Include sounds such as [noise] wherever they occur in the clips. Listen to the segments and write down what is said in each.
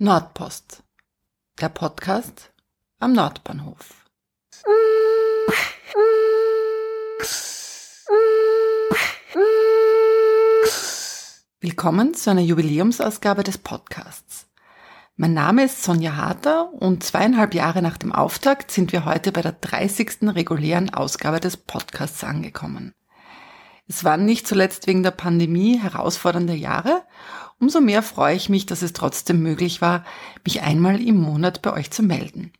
Nordpost, der Podcast am Nordbahnhof. Willkommen zu einer Jubiläumsausgabe des Podcasts. Mein Name ist Sonja Harter und zweieinhalb Jahre nach dem Auftakt sind wir heute bei der 30. regulären Ausgabe des Podcasts angekommen. Es waren nicht zuletzt wegen der Pandemie herausfordernde Jahre. Umso mehr freue ich mich, dass es trotzdem möglich war, mich einmal im Monat bei euch zu melden.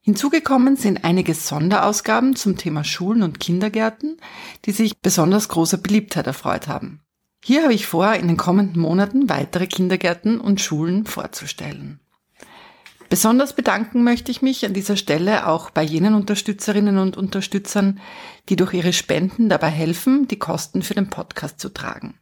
Hinzugekommen sind einige Sonderausgaben zum Thema Schulen und Kindergärten, die sich besonders großer Beliebtheit erfreut haben. Hier habe ich vor, in den kommenden Monaten weitere Kindergärten und Schulen vorzustellen. Besonders bedanken möchte ich mich an dieser Stelle auch bei jenen Unterstützerinnen und Unterstützern, die durch ihre Spenden dabei helfen, die Kosten für den Podcast zu tragen.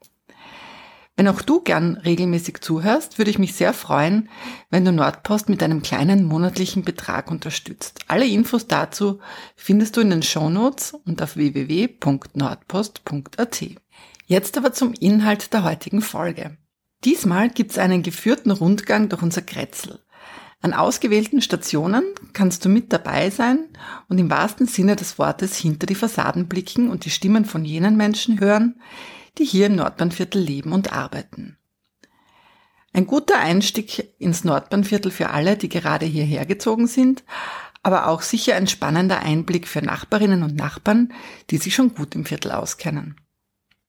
Wenn auch du gern regelmäßig zuhörst, würde ich mich sehr freuen, wenn du Nordpost mit einem kleinen monatlichen Betrag unterstützt. Alle Infos dazu findest du in den Shownotes und auf www.nordpost.at. Jetzt aber zum Inhalt der heutigen Folge. Diesmal gibt es einen geführten Rundgang durch unser Kretzel. An ausgewählten Stationen kannst du mit dabei sein und im wahrsten Sinne des Wortes hinter die Fassaden blicken und die Stimmen von jenen Menschen hören, die hier im Nordbahnviertel leben und arbeiten. Ein guter Einstieg ins Nordbahnviertel für alle, die gerade hierher gezogen sind, aber auch sicher ein spannender Einblick für Nachbarinnen und Nachbarn, die sich schon gut im Viertel auskennen.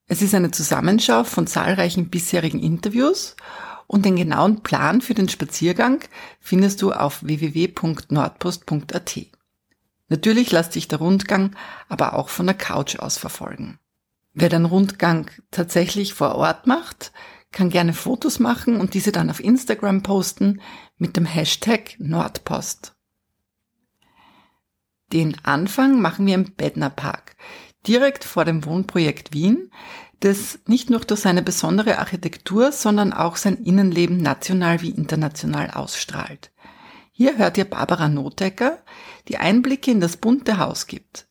Es ist eine Zusammenschau von zahlreichen bisherigen Interviews und den genauen Plan für den Spaziergang findest du auf www.nordpost.at. Natürlich lässt sich der Rundgang aber auch von der Couch aus verfolgen. Wer den Rundgang tatsächlich vor Ort macht, kann gerne Fotos machen und diese dann auf Instagram posten mit dem Hashtag Nordpost. Den Anfang machen wir im Bedner Park, direkt vor dem Wohnprojekt Wien, das nicht nur durch seine besondere Architektur, sondern auch sein Innenleben national wie international ausstrahlt. Hier hört ihr Barbara Notecker, die Einblicke in das bunte Haus gibt.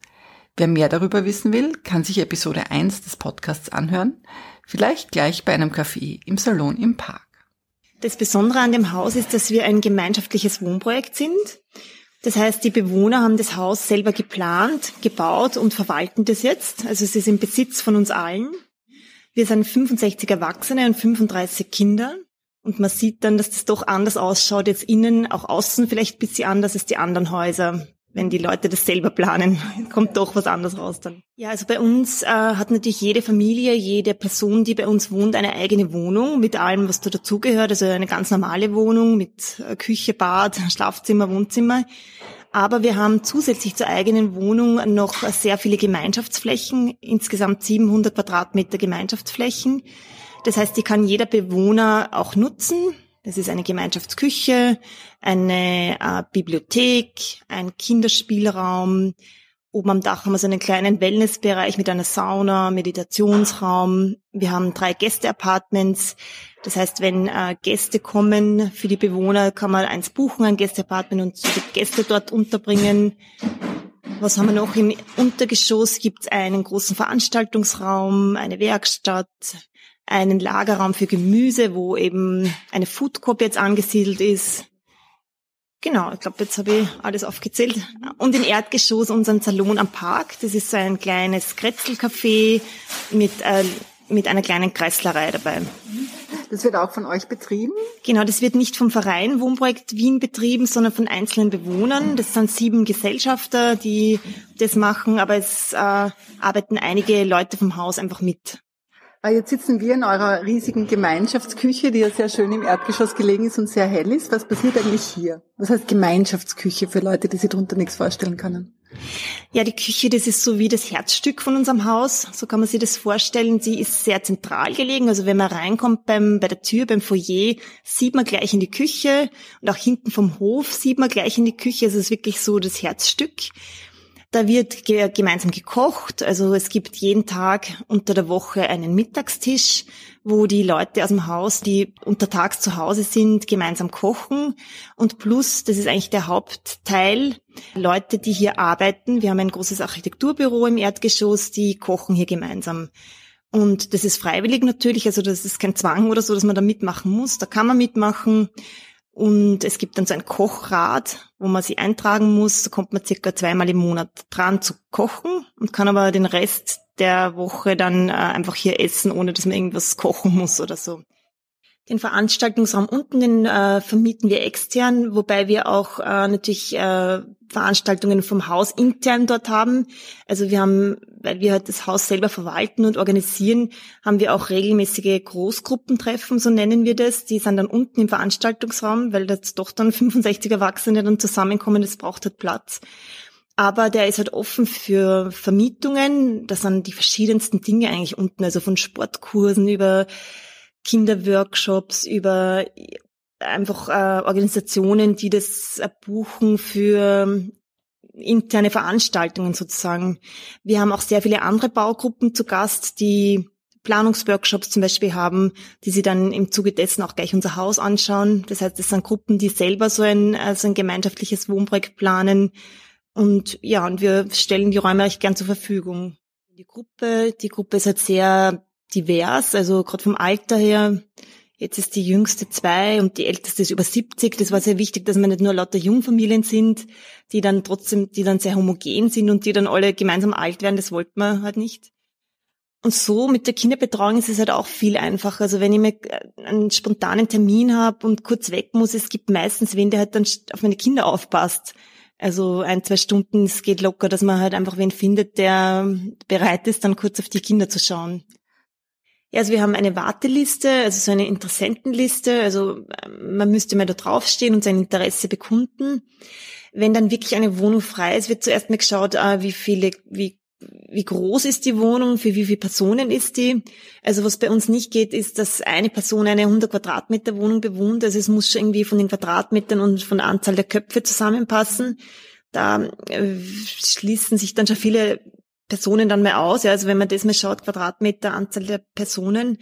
Wer mehr darüber wissen will, kann sich Episode 1 des Podcasts anhören, vielleicht gleich bei einem Café im Salon im Park. Das Besondere an dem Haus ist, dass wir ein gemeinschaftliches Wohnprojekt sind. Das heißt, die Bewohner haben das Haus selber geplant, gebaut und verwalten das jetzt. Also es ist im Besitz von uns allen. Wir sind 65 Erwachsene und 35 Kinder. Und man sieht dann, dass das doch anders ausschaut, jetzt innen, auch außen vielleicht ein bisschen anders als die anderen Häuser. Wenn die Leute das selber planen, [laughs] kommt doch was anderes raus dann. Ja, also bei uns äh, hat natürlich jede Familie, jede Person, die bei uns wohnt, eine eigene Wohnung mit allem, was da dazugehört. Also eine ganz normale Wohnung mit äh, Küche, Bad, [laughs] Schlafzimmer, Wohnzimmer. Aber wir haben zusätzlich zur eigenen Wohnung noch sehr viele Gemeinschaftsflächen, insgesamt 700 Quadratmeter Gemeinschaftsflächen. Das heißt, die kann jeder Bewohner auch nutzen. Das ist eine Gemeinschaftsküche, eine äh, Bibliothek, ein Kinderspielraum. Oben am Dach haben wir so einen kleinen Wellnessbereich mit einer Sauna, Meditationsraum. Wir haben drei Gästeapartments. Das heißt, wenn äh, Gäste kommen für die Bewohner, kann man eins buchen, ein Gästeapartment und die Gäste dort unterbringen. Was haben wir noch? Im Untergeschoss gibt es einen großen Veranstaltungsraum, eine Werkstatt, einen Lagerraum für Gemüse, wo eben eine Food Coop jetzt angesiedelt ist. Genau, ich glaube, jetzt habe ich alles aufgezählt. Und im Erdgeschoss unseren Salon am Park. Das ist so ein kleines Kretzelcafé mit, äh, mit einer kleinen Kreislerei dabei. Das wird auch von euch betrieben? Genau, das wird nicht vom Verein Wohnprojekt Wien betrieben, sondern von einzelnen Bewohnern. Das sind sieben Gesellschafter, die das machen, aber es äh, arbeiten einige Leute vom Haus einfach mit. Ah, jetzt sitzen wir in eurer riesigen Gemeinschaftsküche, die ja sehr schön im Erdgeschoss gelegen ist und sehr hell ist. Was passiert eigentlich hier? Was heißt Gemeinschaftsküche für Leute, die sich darunter nichts vorstellen können? Ja, die Küche, das ist so wie das Herzstück von unserem Haus. So kann man sich das vorstellen. Sie ist sehr zentral gelegen. Also wenn man reinkommt beim, bei der Tür, beim Foyer, sieht man gleich in die Küche. Und auch hinten vom Hof sieht man gleich in die Küche. Also es ist wirklich so das Herzstück. Da wird ge gemeinsam gekocht. Also es gibt jeden Tag unter der Woche einen Mittagstisch, wo die Leute aus dem Haus, die untertags zu Hause sind, gemeinsam kochen. Und plus, das ist eigentlich der Hauptteil, Leute, die hier arbeiten. Wir haben ein großes Architekturbüro im Erdgeschoss, die kochen hier gemeinsam. Und das ist freiwillig natürlich, also das ist kein Zwang oder so, dass man da mitmachen muss. Da kann man mitmachen. Und es gibt dann so ein Kochrad, wo man sich eintragen muss. Da kommt man circa zweimal im Monat dran zu kochen und kann aber den Rest der Woche dann äh, einfach hier essen, ohne dass man irgendwas kochen muss oder so. Den Veranstaltungsraum unten, den äh, vermieten wir extern, wobei wir auch äh, natürlich äh, Veranstaltungen vom Haus intern dort haben. Also wir haben, weil wir halt das Haus selber verwalten und organisieren, haben wir auch regelmäßige Großgruppentreffen, so nennen wir das. Die sind dann unten im Veranstaltungsraum, weil das doch dann [laughs] 65 Erwachsene dann zusammenkommen, das braucht halt Platz. Aber der ist halt offen für Vermietungen. Das sind die verschiedensten Dinge eigentlich unten, also von Sportkursen über Kinderworkshops, über einfach äh, Organisationen, die das buchen für interne Veranstaltungen sozusagen. Wir haben auch sehr viele andere Baugruppen zu Gast, die Planungsworkshops zum Beispiel haben, die sie dann im Zuge dessen auch gleich unser Haus anschauen. Das heißt, es sind Gruppen, die selber so ein, also ein gemeinschaftliches Wohnprojekt planen. Und ja, und wir stellen die Räume recht gern zur Verfügung. Die Gruppe, die Gruppe ist halt sehr divers, also gerade vom Alter her. Jetzt ist die jüngste zwei und die älteste ist über 70. Das war sehr wichtig, dass wir nicht nur lauter Jungfamilien sind, die dann trotzdem, die dann sehr homogen sind und die dann alle gemeinsam alt werden. Das wollten wir halt nicht. Und so mit der Kinderbetreuung ist es halt auch viel einfacher. Also wenn ich mir einen spontanen Termin habe und kurz weg muss, es gibt meistens wen, der halt dann auf meine Kinder aufpasst. Also ein, zwei Stunden, es geht locker, dass man halt einfach wen findet, der bereit ist, dann kurz auf die Kinder zu schauen. Ja, also wir haben eine Warteliste, also so eine Interessentenliste. Also ähm, man müsste mal da draufstehen und sein Interesse bekunden. Wenn dann wirklich eine Wohnung frei ist, wird zuerst mal geschaut, ah, wie viele, wie wie groß ist die Wohnung, für wie viele Personen ist die. Also was bei uns nicht geht, ist, dass eine Person eine 100 Quadratmeter Wohnung bewohnt. Also es muss schon irgendwie von den Quadratmetern und von der Anzahl der Köpfe zusammenpassen. Da äh, schließen sich dann schon viele Personen dann mal aus. Ja, also wenn man das mal schaut, Quadratmeter, Anzahl der Personen.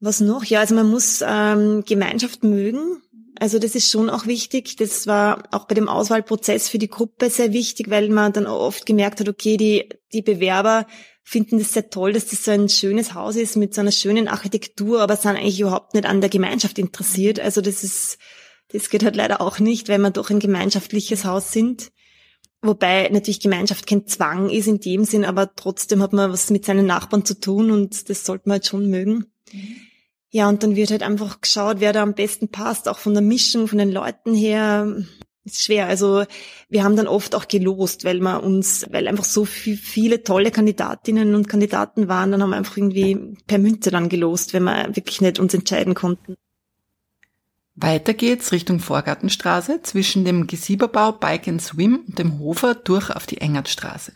Was noch? Ja, also man muss ähm, Gemeinschaft mögen. Also das ist schon auch wichtig. Das war auch bei dem Auswahlprozess für die Gruppe sehr wichtig, weil man dann oft gemerkt hat, okay, die, die Bewerber finden das sehr toll, dass das so ein schönes Haus ist mit so einer schönen Architektur, aber sind eigentlich überhaupt nicht an der Gemeinschaft interessiert. Also das ist, das geht halt leider auch nicht, weil wir doch ein gemeinschaftliches Haus sind. Wobei natürlich Gemeinschaft kein Zwang ist in dem Sinn, aber trotzdem hat man was mit seinen Nachbarn zu tun und das sollte man halt schon mögen. Mhm. Ja, und dann wird halt einfach geschaut, wer da am besten passt, auch von der Mischung, von den Leuten her. Ist schwer. Also wir haben dann oft auch gelost, weil man uns, weil einfach so viel, viele tolle Kandidatinnen und Kandidaten waren, dann haben wir einfach irgendwie per Münze dann gelost, wenn wir wirklich nicht uns entscheiden konnten. Weiter geht's Richtung Vorgartenstraße zwischen dem Gesieberbau Bike and Swim und dem Hofer durch auf die Engertstraße.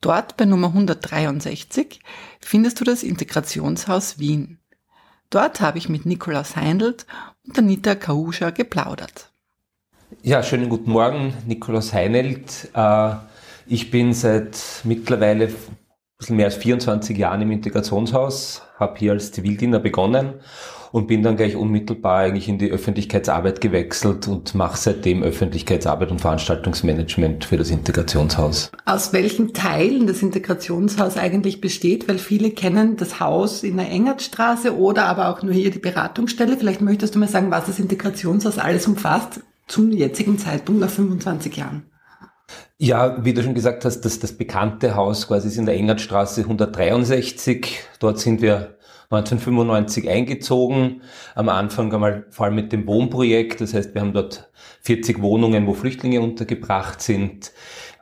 Dort bei Nummer 163 findest du das Integrationshaus Wien. Dort habe ich mit Nikolaus Heindelt und Anita Kauscha geplaudert. Ja, schönen guten Morgen, Nikolaus Heinelt. Äh, ich bin seit mittlerweile ein bisschen mehr als 24 Jahren im Integrationshaus, habe hier als Zivildiener begonnen und bin dann gleich unmittelbar eigentlich in die Öffentlichkeitsarbeit gewechselt und mache seitdem Öffentlichkeitsarbeit und Veranstaltungsmanagement für das Integrationshaus. Aus welchen Teilen das Integrationshaus eigentlich besteht, weil viele kennen das Haus in der Engertstraße oder aber auch nur hier die Beratungsstelle. Vielleicht möchtest du mal sagen, was das Integrationshaus alles umfasst zum jetzigen Zeitpunkt nach 25 Jahren. Ja, wie du schon gesagt hast, das, das bekannte Haus quasi ist in der Engertstraße 163. Dort sind wir 1995 eingezogen. Am Anfang einmal vor allem mit dem Wohnprojekt. Das heißt, wir haben dort 40 Wohnungen, wo Flüchtlinge untergebracht sind.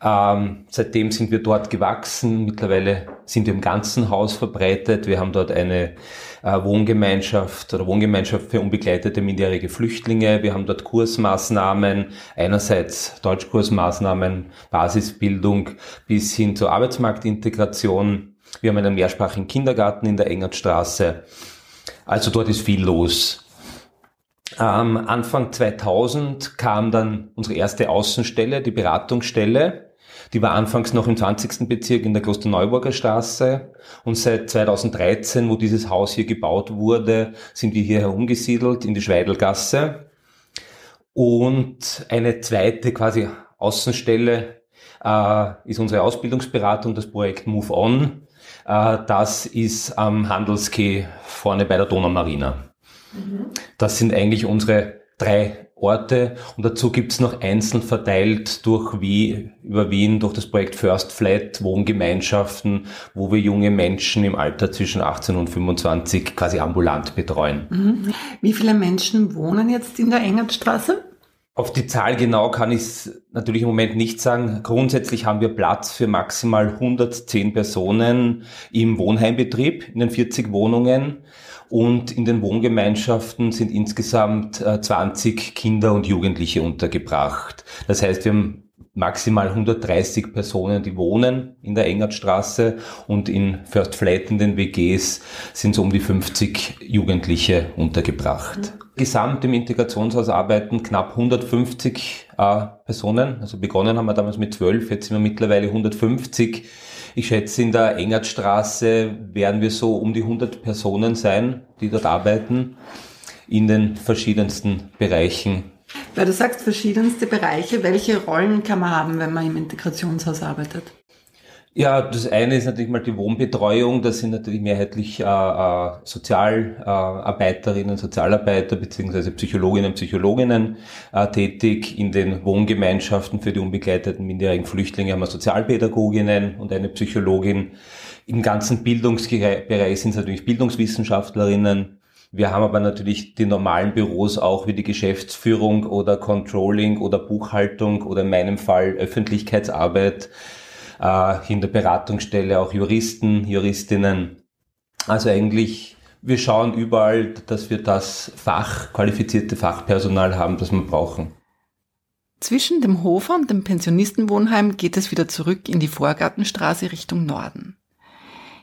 Ähm, seitdem sind wir dort gewachsen. Mittlerweile sind wir im ganzen Haus verbreitet. Wir haben dort eine äh, Wohngemeinschaft oder Wohngemeinschaft für unbegleitete minderjährige Flüchtlinge. Wir haben dort Kursmaßnahmen, einerseits Deutschkursmaßnahmen, Basisbildung bis hin zur Arbeitsmarktintegration. Wir haben einen mehrsprachigen Kindergarten in der Engertstraße. Also dort ist viel los. Ähm, Anfang 2000 kam dann unsere erste Außenstelle, die Beratungsstelle. Die war anfangs noch im 20. Bezirk in der Klosterneuburger Straße. Und seit 2013, wo dieses Haus hier gebaut wurde, sind wir hier herumgesiedelt in die Schweidelgasse. Und eine zweite quasi Außenstelle äh, ist unsere Ausbildungsberatung, das Projekt Move On. Äh, das ist am Handelskey vorne bei der Donaumarina. Mhm. Das sind eigentlich unsere drei Orte und dazu gibt's noch einzeln verteilt durch wie, über Wien durch das Projekt First Flat Wohngemeinschaften, wo wir junge Menschen im Alter zwischen 18 und 25 quasi ambulant betreuen. Mhm. Wie viele Menschen wohnen jetzt in der Engertstraße? Auf die Zahl genau kann ich es natürlich im Moment nicht sagen. Grundsätzlich haben wir Platz für maximal 110 Personen im Wohnheimbetrieb in den 40 Wohnungen. Und in den Wohngemeinschaften sind insgesamt 20 äh, Kinder und Jugendliche untergebracht. Das heißt, wir haben maximal 130 Personen, die wohnen in der Engertstraße und in First Flat in den WGs sind so um die 50 Jugendliche untergebracht. Mhm. Gesamt im Integrationshaus arbeiten knapp 150 äh, Personen. Also begonnen haben wir damals mit 12, jetzt sind wir mittlerweile 150 ich schätze, in der Engertstraße werden wir so um die 100 Personen sein, die dort arbeiten, in den verschiedensten Bereichen. Weil du sagst verschiedenste Bereiche, welche Rollen kann man haben, wenn man im Integrationshaus arbeitet? Ja, das eine ist natürlich mal die Wohnbetreuung. Das sind natürlich mehrheitlich äh, äh, Sozialarbeiterinnen, Sozialarbeiter beziehungsweise Psychologinnen, Psychologinnen äh, tätig. In den Wohngemeinschaften für die unbegleiteten minderjährigen Flüchtlinge haben wir Sozialpädagoginnen und eine Psychologin. Im ganzen Bildungsbereich sind es natürlich Bildungswissenschaftlerinnen. Wir haben aber natürlich die normalen Büros auch wie die Geschäftsführung oder Controlling oder Buchhaltung oder in meinem Fall Öffentlichkeitsarbeit äh, in der Beratungsstelle auch Juristen, Juristinnen. Also eigentlich, wir schauen überall, dass wir das Fach, qualifizierte Fachpersonal haben, das wir brauchen. Zwischen dem Hofer und dem Pensionistenwohnheim geht es wieder zurück in die Vorgartenstraße Richtung Norden.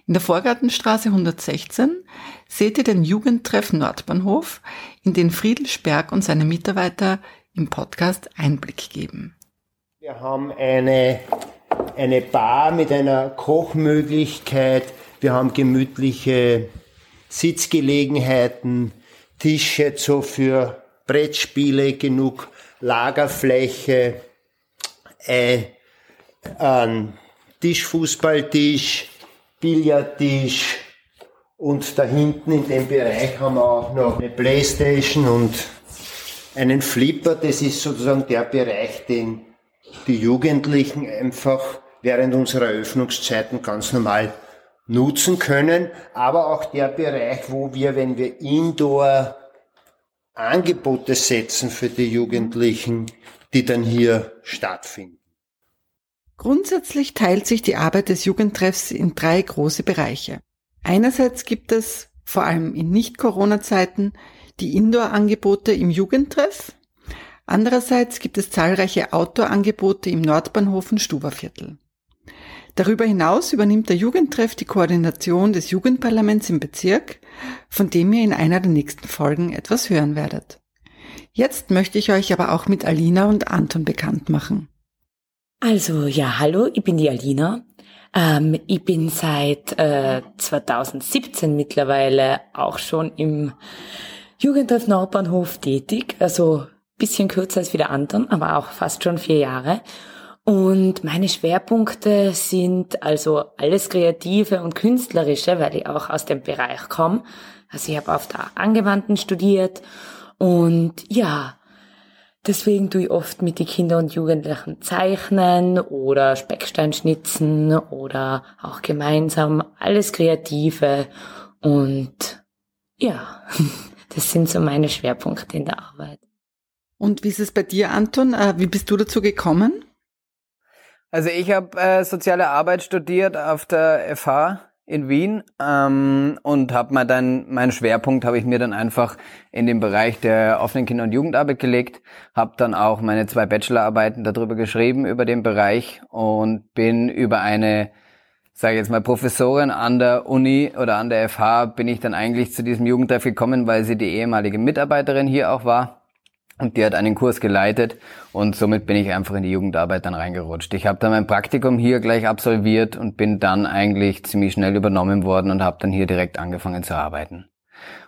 In der Vorgartenstraße 116 seht ihr den Jugendtreff Nordbahnhof, in den Friedel Sperg und seine Mitarbeiter im Podcast Einblick geben. Wir haben eine eine Bar mit einer Kochmöglichkeit. Wir haben gemütliche Sitzgelegenheiten, Tische so für Brettspiele, genug Lagerfläche, ein Tischfußballtisch, Billardtisch und da hinten in dem Bereich haben wir auch noch eine Playstation und einen Flipper. Das ist sozusagen der Bereich, den die Jugendlichen einfach während unserer Öffnungszeiten ganz normal nutzen können, aber auch der Bereich, wo wir, wenn wir Indoor Angebote setzen für die Jugendlichen, die dann hier stattfinden. Grundsätzlich teilt sich die Arbeit des Jugendtreffs in drei große Bereiche. Einerseits gibt es, vor allem in Nicht-Corona-Zeiten, die Indoor-Angebote im Jugendtreff, Andererseits gibt es zahlreiche Outdoor-Angebote im Nordbahnhof und Stuberviertel. Darüber hinaus übernimmt der Jugendtreff die Koordination des Jugendparlaments im Bezirk, von dem ihr in einer der nächsten Folgen etwas hören werdet. Jetzt möchte ich euch aber auch mit Alina und Anton bekannt machen. Also ja, hallo, ich bin die Alina. Ähm, ich bin seit äh, 2017 mittlerweile auch schon im Jugendtreff Nordbahnhof tätig, also bisschen kürzer als wie der Anton, aber auch fast schon vier Jahre. Und meine Schwerpunkte sind also alles Kreative und Künstlerische, weil ich auch aus dem Bereich komme. Also ich habe auf der Angewandten studiert und ja, deswegen tue ich oft mit den Kindern und Jugendlichen zeichnen oder Speckstein schnitzen oder auch gemeinsam alles Kreative und ja, [laughs] das sind so meine Schwerpunkte in der Arbeit. Und wie ist es bei dir, Anton? Äh, wie bist du dazu gekommen? Also ich habe äh, soziale Arbeit studiert auf der FH in Wien ähm, und habe mir dann meinen Schwerpunkt habe ich mir dann einfach in den Bereich der offenen Kinder- und Jugendarbeit gelegt, habe dann auch meine zwei Bachelorarbeiten darüber geschrieben über den Bereich und bin über eine sage jetzt mal Professorin an der Uni oder an der FH bin ich dann eigentlich zu diesem Jugendtreff gekommen, weil sie die ehemalige Mitarbeiterin hier auch war und die hat einen Kurs geleitet und somit bin ich einfach in die Jugendarbeit dann reingerutscht. Ich habe dann mein Praktikum hier gleich absolviert und bin dann eigentlich ziemlich schnell übernommen worden und habe dann hier direkt angefangen zu arbeiten.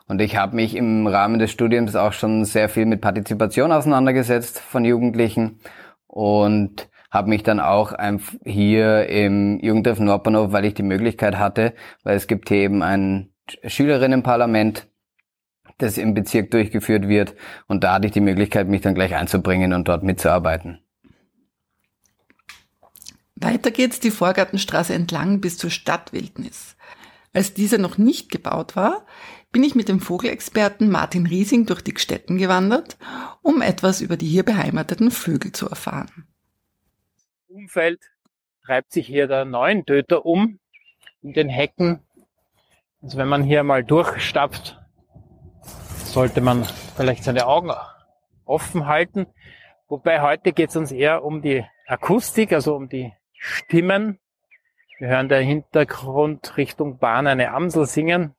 Und ich habe mich im Rahmen des Studiums auch schon sehr viel mit Partizipation auseinandergesetzt von Jugendlichen und habe mich dann auch hier im Jugendtreff Nordbahnhof, weil ich die Möglichkeit hatte, weil es gibt hier eben ein Schülerinnenparlament, das im Bezirk durchgeführt wird und da hatte ich die Möglichkeit, mich dann gleich einzubringen und dort mitzuarbeiten. Weiter geht's die Vorgartenstraße entlang bis zur Stadtwildnis. Als diese noch nicht gebaut war, bin ich mit dem Vogelexperten Martin Riesing durch die Gstetten gewandert, um etwas über die hier beheimateten Vögel zu erfahren. Umfeld treibt sich hier der Neuentöter um in den Hecken. Also wenn man hier mal durchstapft, sollte man vielleicht seine Augen offen halten. Wobei heute geht es uns eher um die Akustik, also um die Stimmen. Wir hören der Hintergrund Richtung Bahn eine Amsel singen.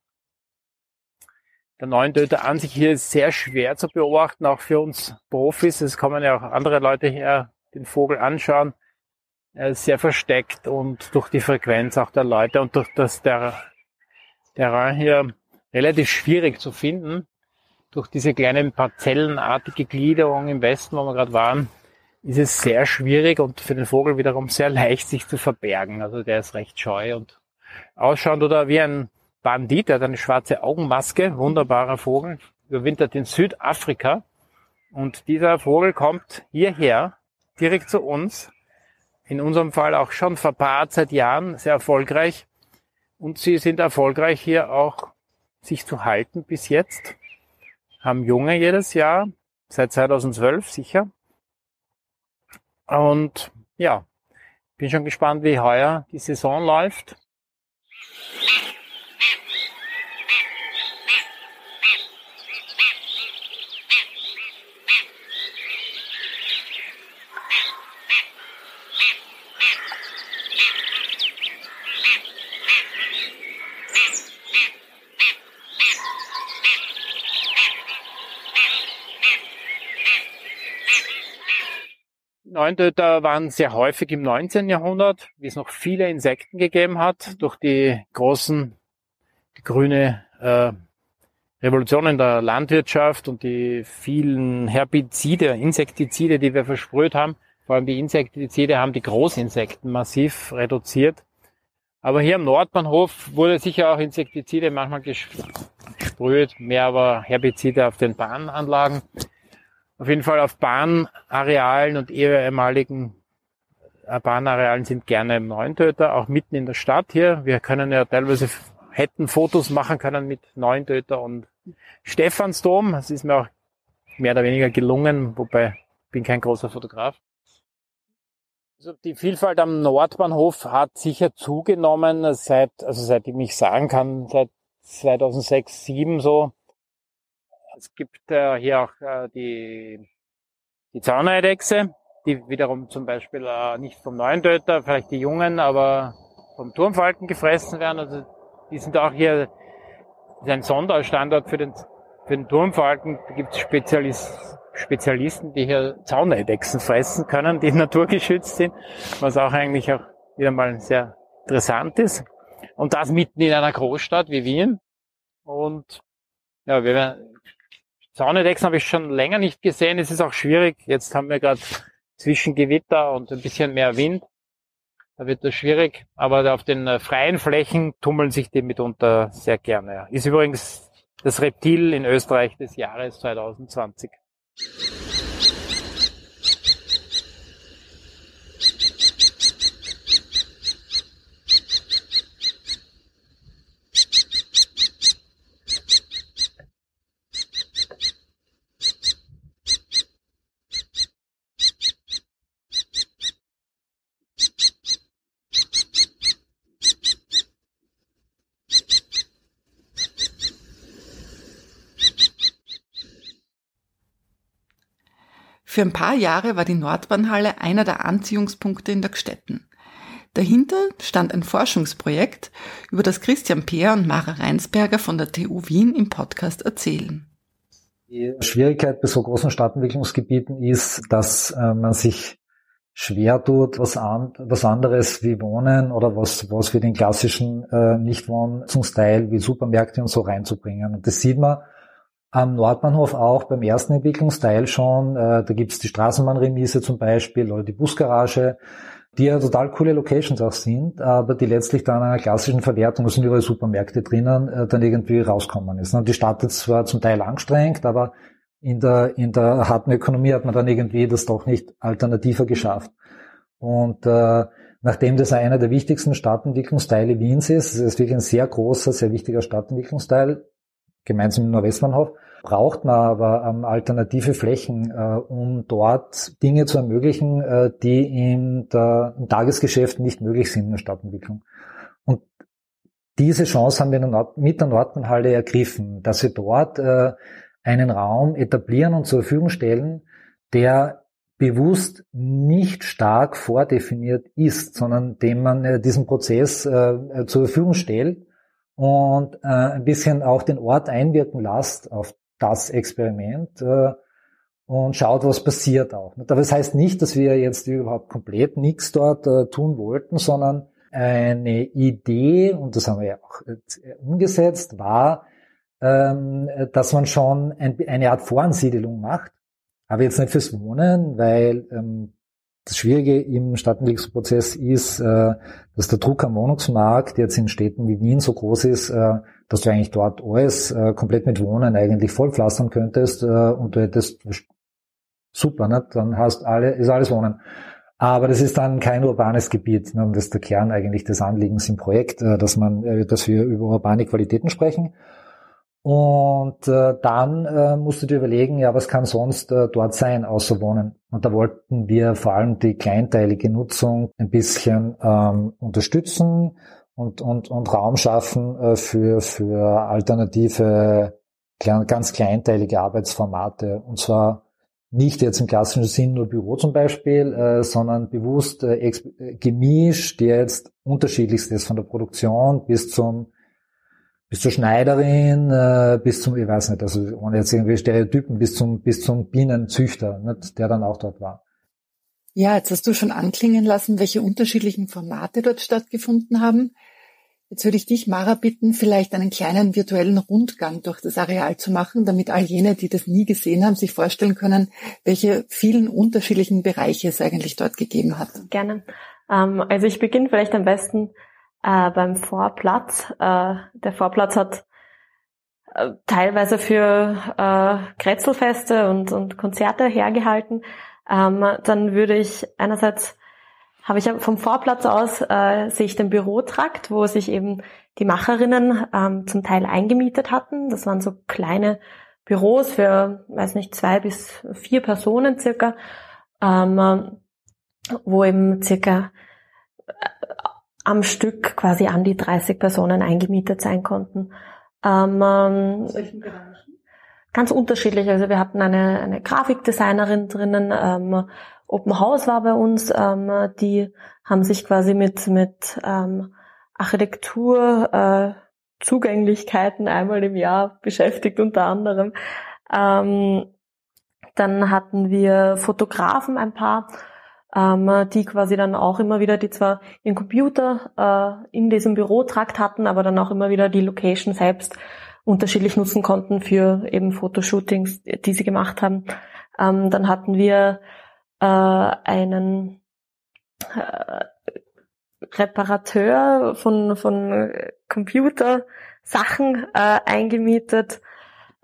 Der Neuntöter an sich hier ist sehr schwer zu beobachten, auch für uns Profis. Es kommen ja auch andere Leute her, den Vogel anschauen. Er ist sehr versteckt und durch die Frequenz auch der Leute und durch das der Terrain hier relativ schwierig zu finden. Durch diese kleinen parzellenartige Gliederung im Westen, wo wir gerade waren, ist es sehr schwierig und für den Vogel wiederum sehr leicht, sich zu verbergen. Also der ist recht scheu und ausschauend oder wie ein Bandit, der hat eine schwarze Augenmaske, wunderbarer Vogel, überwintert in Südafrika. Und dieser Vogel kommt hierher, direkt zu uns. In unserem Fall auch schon verpaart seit Jahren, sehr erfolgreich. Und sie sind erfolgreich hier auch sich zu halten bis jetzt. Haben Junge jedes Jahr, seit 2012 sicher. Und ja, bin schon gespannt, wie heuer die Saison läuft. Neuntöter waren sehr häufig im 19. Jahrhundert, wie es noch viele Insekten gegeben hat, durch die großen, die grüne äh, Revolution in der Landwirtschaft und die vielen Herbizide, Insektizide, die wir versprüht haben. Vor allem die Insektizide haben die Großinsekten massiv reduziert. Aber hier am Nordbahnhof wurde sicher auch Insektizide manchmal gesprüht, mehr aber Herbizide auf den Bahnanlagen auf jeden Fall auf Bahnarealen und ehemaligen äh, Bahnarealen sind gerne Neuntöter, auch mitten in der Stadt hier. Wir können ja teilweise hätten Fotos machen können mit Neuntöter und Stephansdom. Das ist mir auch mehr oder weniger gelungen, wobei ich bin kein großer Fotograf. Also die Vielfalt am Nordbahnhof hat sicher zugenommen seit, also seitdem ich sagen kann, seit 2006, 2007 so. Es gibt äh, hier auch äh, die, die Zauneidechse, die wiederum zum Beispiel äh, nicht vom neuen Töter, vielleicht die Jungen, aber vom Turmfalken gefressen werden. Also die sind auch hier ein Sonderstandort für den, für den Turmfalken. Da gibt es Spezialist, Spezialisten, die hier Zauneidechsen fressen können, die [laughs] naturgeschützt sind, was auch eigentlich auch wieder mal sehr interessant ist. Und das mitten in einer Großstadt wie Wien. Und ja, wir werden Zaunedechsen habe ich schon länger nicht gesehen. Es ist auch schwierig. Jetzt haben wir gerade zwischen Gewitter und ein bisschen mehr Wind. Da wird das schwierig. Aber auf den äh, freien Flächen tummeln sich die mitunter sehr gerne. Ist übrigens das Reptil in Österreich des Jahres 2020. Für ein paar Jahre war die Nordbahnhalle einer der Anziehungspunkte in der Gstetten. Dahinter stand ein Forschungsprojekt, über das Christian Peer und Mara Reinsberger von der TU Wien im Podcast erzählen. Die Schwierigkeit bei so großen Stadtentwicklungsgebieten ist, dass äh, man sich schwer tut, was, an, was anderes wie Wohnen oder was, was wie den klassischen äh, Nichtwohnungsstyle wie Supermärkte und so reinzubringen. Und das sieht man Am Nordbahnhof auch beim ersten Entwicklungsteil schon. Äh, da gibt's die Straßenbahnremise zum Beispiel oder die Busgarage, die ja total coole Locations auch sind, aber die letztlich dann einer klassischen Verwertung, da sind überall Supermärkte drinnen, äh, dann irgendwie rauskommen ist. Und die Stadt ist zwar zum Teil angestrengt, aber in der, in der harten Ökonomie hat man dann irgendwie das doch nicht alternativer geschafft. Und äh, nachdem das einer der wichtigsten Stadtentwicklungsteile Wiens ist, es ist wirklich ein sehr großer, sehr wichtiger Stadtentwicklungsteil, gemeinsam mit Nordwestbahnhof, braucht man aber ähm, alternative Flächen, äh, um dort Dinge zu ermöglichen, äh, die in der, im Tagesgeschäft nicht möglich sind in der Stadtentwicklung. Und diese Chance haben wir mit der Nordbahnhalle ergriffen, dass wir dort äh, einen Raum etablieren und zur Verfügung stellen, der bewusst nicht stark vordefiniert ist, sondern dem man äh, diesen Prozess äh, äh zur Verfügung stellt und äh, ein bisschen auch den Ort einwirken lasst auf das Experiment äh, und schaut, was passiert auch. Aber das heißt nicht, dass wir jetzt überhaupt komplett nichts dort äh, tun wollten, sondern eine Idee, und das haben wir ja auch äh, umgesetzt, war, ähm, dass man schon ein, eine Art Voransiedelung macht, aber jetzt nicht fürs Wohnen, weil ähm, das Schwierige im Stadtentwicklungsprozess ist, äh, dass der Druck am Wohnungsmarkt jetzt in Städten wie Wien so groß ist, äh, dass du eigentlich dort alles äh, komplett mit Wohnen eigentlich vollpflastern könntest und du hättest super, ne? dann hast alle, ist alles Wohnen. Aber das ist dann kein urbanes Gebiet. Ne? Und das ist der Kern eigentlich des Anliegens im Projekt, dass man, dass wir über urbane Qualitäten sprechen. Und äh, dann äh, musst du dir überlegen, ja, was kann sonst äh, dort sein, außer Wohnen. Und da wollten wir vor allem die kleinteilige Nutzung ein bisschen ähm, unterstützen und, und, und Raum schaffen äh, für, für alternative, ganz kleinteilige Arbeitsformate. Und zwar nicht jetzt im klassischen Sinn nur Büro zum Beispiel, äh, sondern bewusst äh, gemischt, die jetzt unterschiedlichstes von der Produktion bis zum bis zur Schneiderin, äh, bis zum, ich weiß nicht, also ohne jetzt irgendwie Stereotypen, bis zum, bis zum Bienenzüchter, nicht, der dann auch dort war. Ja, jetzt hast du schon anklingen lassen, welche unterschiedlichen Formate dort stattgefunden haben. Jetzt würde ich dich, Mara, bitten, vielleicht einen kleinen virtuellen Rundgang durch das Areal zu machen, damit all jene, die das nie gesehen haben, sich vorstellen können, welche vielen unterschiedlichen Bereiche es eigentlich dort gegeben hat. Gerne. Ähm, also ich beginne vielleicht am besten äh, beim Vorplatz. Äh, der Vorplatz hat äh, teilweise für äh, Kretzelfeste und, und Konzerte hergehalten. Ähm, dann würde ich einerseits habe ich vom Vorplatz aus äh, sehe ich den Bürotrakt, wo sich eben die Macherinnen ähm, zum Teil eingemietet hatten. Das waren so kleine Büros für, weiß nicht, zwei bis vier Personen circa, ähm, wo eben circa am Stück quasi an die 30 Personen eingemietet sein konnten. Ähm, ähm Ganz unterschiedlich. Also wir hatten eine, eine Grafikdesignerin drinnen, ähm, Open House war bei uns, ähm, die haben sich quasi mit, mit ähm, Architektur, äh, Zugänglichkeiten einmal im Jahr beschäftigt unter anderem. Ähm, dann hatten wir Fotografen ein paar, ähm, die quasi dann auch immer wieder, die zwar ihren Computer äh, in diesem Bürotrakt hatten, aber dann auch immer wieder die Location selbst unterschiedlich nutzen konnten für eben Fotoshootings, die sie gemacht haben. Ähm, dann hatten wir äh, einen äh, Reparateur von, von Computersachen äh, eingemietet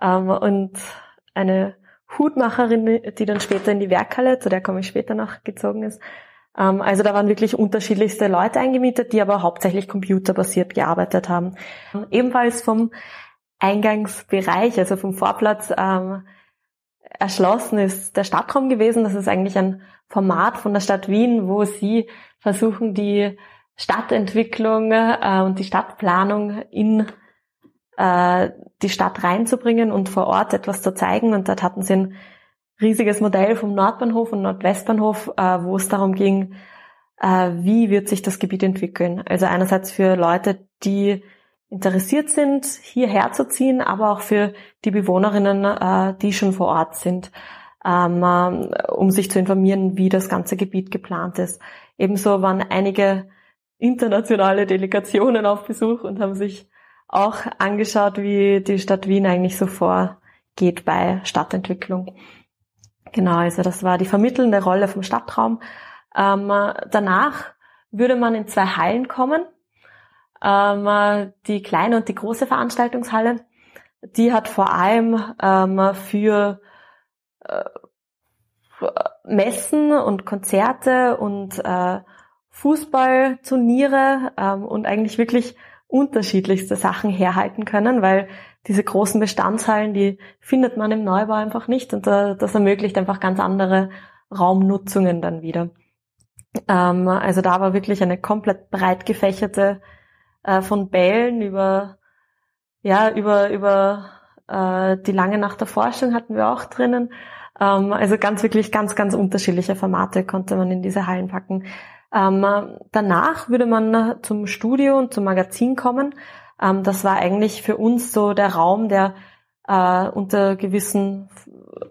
ähm, und eine Hutmacherin, die dann später in die Werkhalle, zu der komme ich später noch, gezogen ist. Ähm, also da waren wirklich unterschiedlichste Leute eingemietet, die aber hauptsächlich computerbasiert gearbeitet haben. Ebenfalls vom Eingangsbereich, also vom Vorplatz, ähm, erschlossen ist der Stadtraum gewesen. Das ist eigentlich ein Format von der Stadt Wien, wo sie versuchen, die Stadtentwicklung äh, und die Stadtplanung in äh, die Stadt reinzubringen und vor Ort etwas zu zeigen. Und dort hatten sie ein riesiges Modell vom Nordbahnhof und Nordwestbahnhof, äh, wo es darum ging, äh, wie wird sich das Gebiet entwickeln. Also einerseits für Leute, die interessiert sind, hierher zu ziehen, aber auch für die Bewohnerinnen, die schon vor Ort sind, ähm, äh, um sich zu informieren, wie das ganze Gebiet geplant ist. Ebenso waren einige internationale Delegationen auf Besuch und haben sich auch angeschaut, wie die Stadt Wien eigentlich so vor geht bei Stadtentwicklung. Genau, also das war die vermittelnde Rolle vom Stadtraum. Ähm, danach würde man in zwei Hallen kommen. Ähm, die kleine und die große Veranstaltungshalle. Die hat vor allem ähm, für äh, Messen und Konzerte und äh, Fußballturniere ähm, und eigentlich wirklich unterschiedlichste Sachen herhalten können, weil diese großen Bestandshallen, die findet man im Neubau einfach nicht und das ermöglicht einfach ganz andere Raumnutzungen dann wieder. Ähm, also da war wirklich eine komplett breit gefächerte äh, von Bällen über ja über über äh, die lange Nacht der Forschung hatten wir auch drinnen. Ähm, also ganz wirklich ganz ganz unterschiedliche Formate konnte man in diese Hallen packen. Ähm, danach würde man zum Studio und zum Magazin kommen. Ähm, das war eigentlich für uns so der Raum, der äh, unter gewissen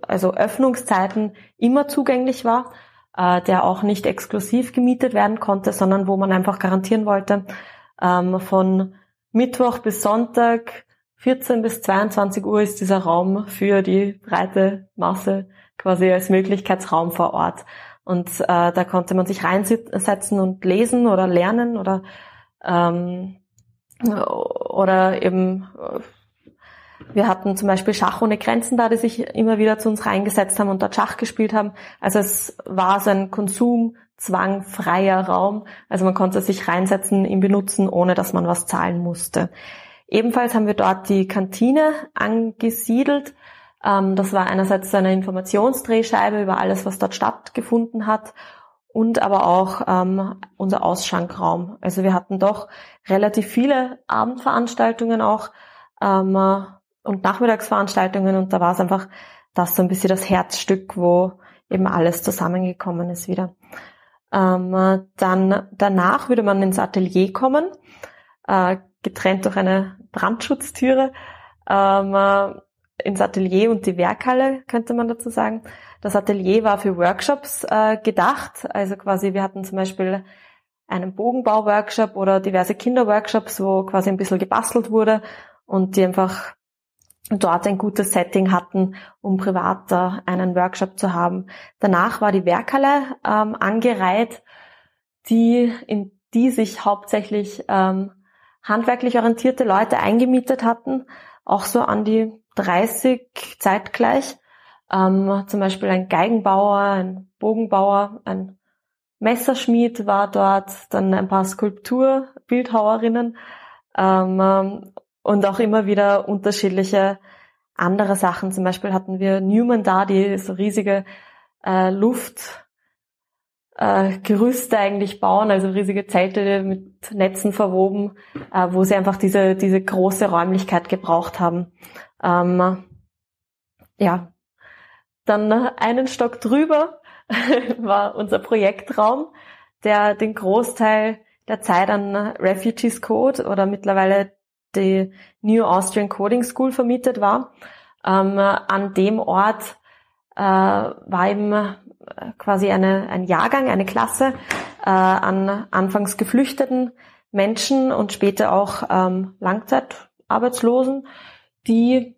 also Öffnungszeiten immer zugänglich war, äh, der auch nicht exklusiv gemietet werden konnte, sondern wo man einfach garantieren wollte, ähm, von Mittwoch bis Sonntag 14 bis 22 Uhr ist dieser Raum für die breite Masse quasi als Möglichkeitsraum vor Ort. Und äh, da konnte man sich reinsetzen und lesen oder lernen oder ähm, oder eben wir hatten zum Beispiel Schach ohne Grenzen da, die sich immer wieder zu uns reingesetzt haben und dort Schach gespielt haben. Also es war so ein konsumzwangfreier Raum. Also man konnte sich reinsetzen, ihn benutzen, ohne dass man was zahlen musste. Ebenfalls haben wir dort die Kantine angesiedelt. Ähm, das war einerseits eine Informationsdrehscheibe über alles, was dort stattgefunden hat und aber auch ähm, unser Ausschankraum. Also wir hatten doch relativ viele Abendveranstaltungen auch ähm, und Nachmittagsveranstaltungen und da war es einfach das so ein bisschen das Herzstück, wo eben alles zusammengekommen ist wieder. Ähm, dann danach würde man ins Atelier kommen, äh, getrennt durch eine Brandschutztüre. Ähm, ins Atelier und die Werkhalle, könnte man dazu sagen. Das Atelier war für Workshops äh, gedacht. Also quasi, wir hatten zum Beispiel einen Bogenbau-Workshop oder diverse Kinderworkshops, wo quasi ein bisschen gebastelt wurde und die einfach dort ein gutes Setting hatten, um privat da einen Workshop zu haben. Danach war die Werkhalle ähm, angereiht, die, in die sich hauptsächlich ähm, handwerklich orientierte Leute eingemietet hatten, auch so an die 30 zeitgleich. Ähm, zum Beispiel ein Geigenbauer, ein Bogenbauer, ein Messerschmied war dort, dann ein paar Skulpturbildhauerinnen ähm, und auch immer wieder unterschiedliche andere Sachen. Zum Beispiel hatten wir Newman da, die so riesige äh, Luft äh, eigentlich bauen, also riesige Zelte mit Netzen verwoben, äh, wo sie einfach diese, diese große Räumlichkeit gebraucht haben. Ähm, ja, dann einen Stock drüber [laughs] war unser Projektraum, der den Großteil der Zeit an Refugees Code oder mittlerweile die New Austrian Coding School vermietet war. Ähm, an dem Ort äh, war eben äh, quasi eine, ein Jahrgang, eine Klasse äh, an anfangs geflüchteten Menschen und später auch ähm, Langzeitarbeitslosen, die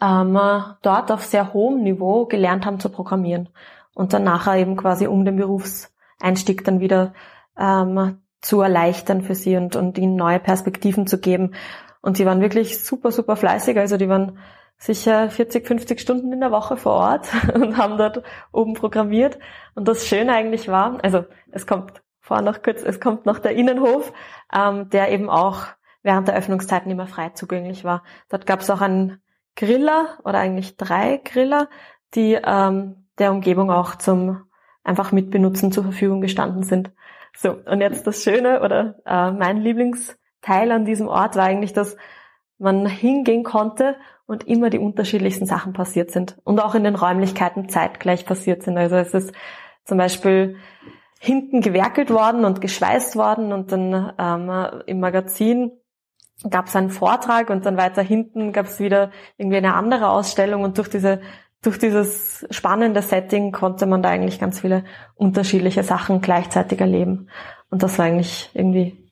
ähm, dort auf sehr hohem Niveau gelernt haben zu programmieren und dann nachher eben quasi um den Berufseinstieg dann wieder ähm, zu erleichtern für sie und, und ihnen neue Perspektiven zu geben. Und sie waren wirklich super, super fleißig. Also die waren sicher 40, 50 Stunden in der Woche vor Ort [laughs] und haben dort oben programmiert. Und das Schöne eigentlich war, also es kommt vorher noch kurz, es kommt noch der Innenhof, ähm, der eben auch während der Öffnungszeiten immer frei zugänglich war. Dort gab es auch einen Griller oder eigentlich drei Griller, die ähm, der Umgebung auch zum einfach mitbenutzen zur Verfügung gestanden sind. So, und jetzt das Schöne oder äh, mein Lieblingsteil an diesem Ort war eigentlich, dass man hingehen konnte und immer die unterschiedlichsten Sachen passiert sind und auch in den Räumlichkeiten zeitgleich passiert sind. Also es ist zum Beispiel hinten gewerkelt worden und geschweißt worden und dann ähm, im Magazin gab es einen Vortrag und dann weiter hinten gab es wieder irgendwie eine andere Ausstellung und durch diese durch dieses spannende Setting konnte man da eigentlich ganz viele unterschiedliche Sachen gleichzeitig erleben und das war eigentlich irgendwie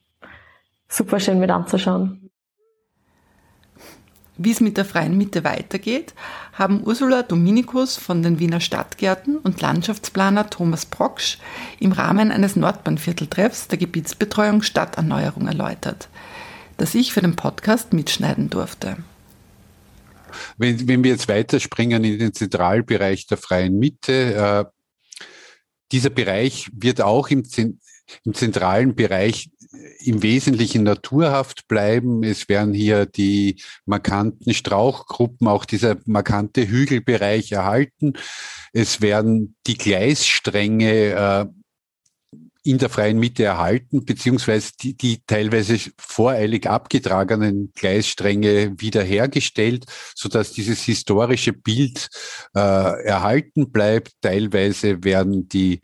super schön mit anzuschauen. Wie es mit der freien Mitte weitergeht, haben Ursula Dominikus von den Wiener Stadtgärten und Landschaftsplaner Thomas Brocksch im Rahmen eines Nordbahnvierteltreffs der Gebietsbetreuung Stadterneuerung erläutert, das ich für den Podcast mitschneiden durfte. Wenn, wenn wir jetzt weiterspringen in den Zentralbereich der freien Mitte, äh, dieser Bereich wird auch im, im zentralen Bereich im Wesentlichen naturhaft bleiben. Es werden hier die markanten Strauchgruppen, auch dieser markante Hügelbereich erhalten. Es werden die Gleisstränge äh, in der freien Mitte erhalten, beziehungsweise die, die teilweise voreilig abgetragenen Gleisstränge wiederhergestellt, so dass dieses historische Bild äh, erhalten bleibt. Teilweise werden die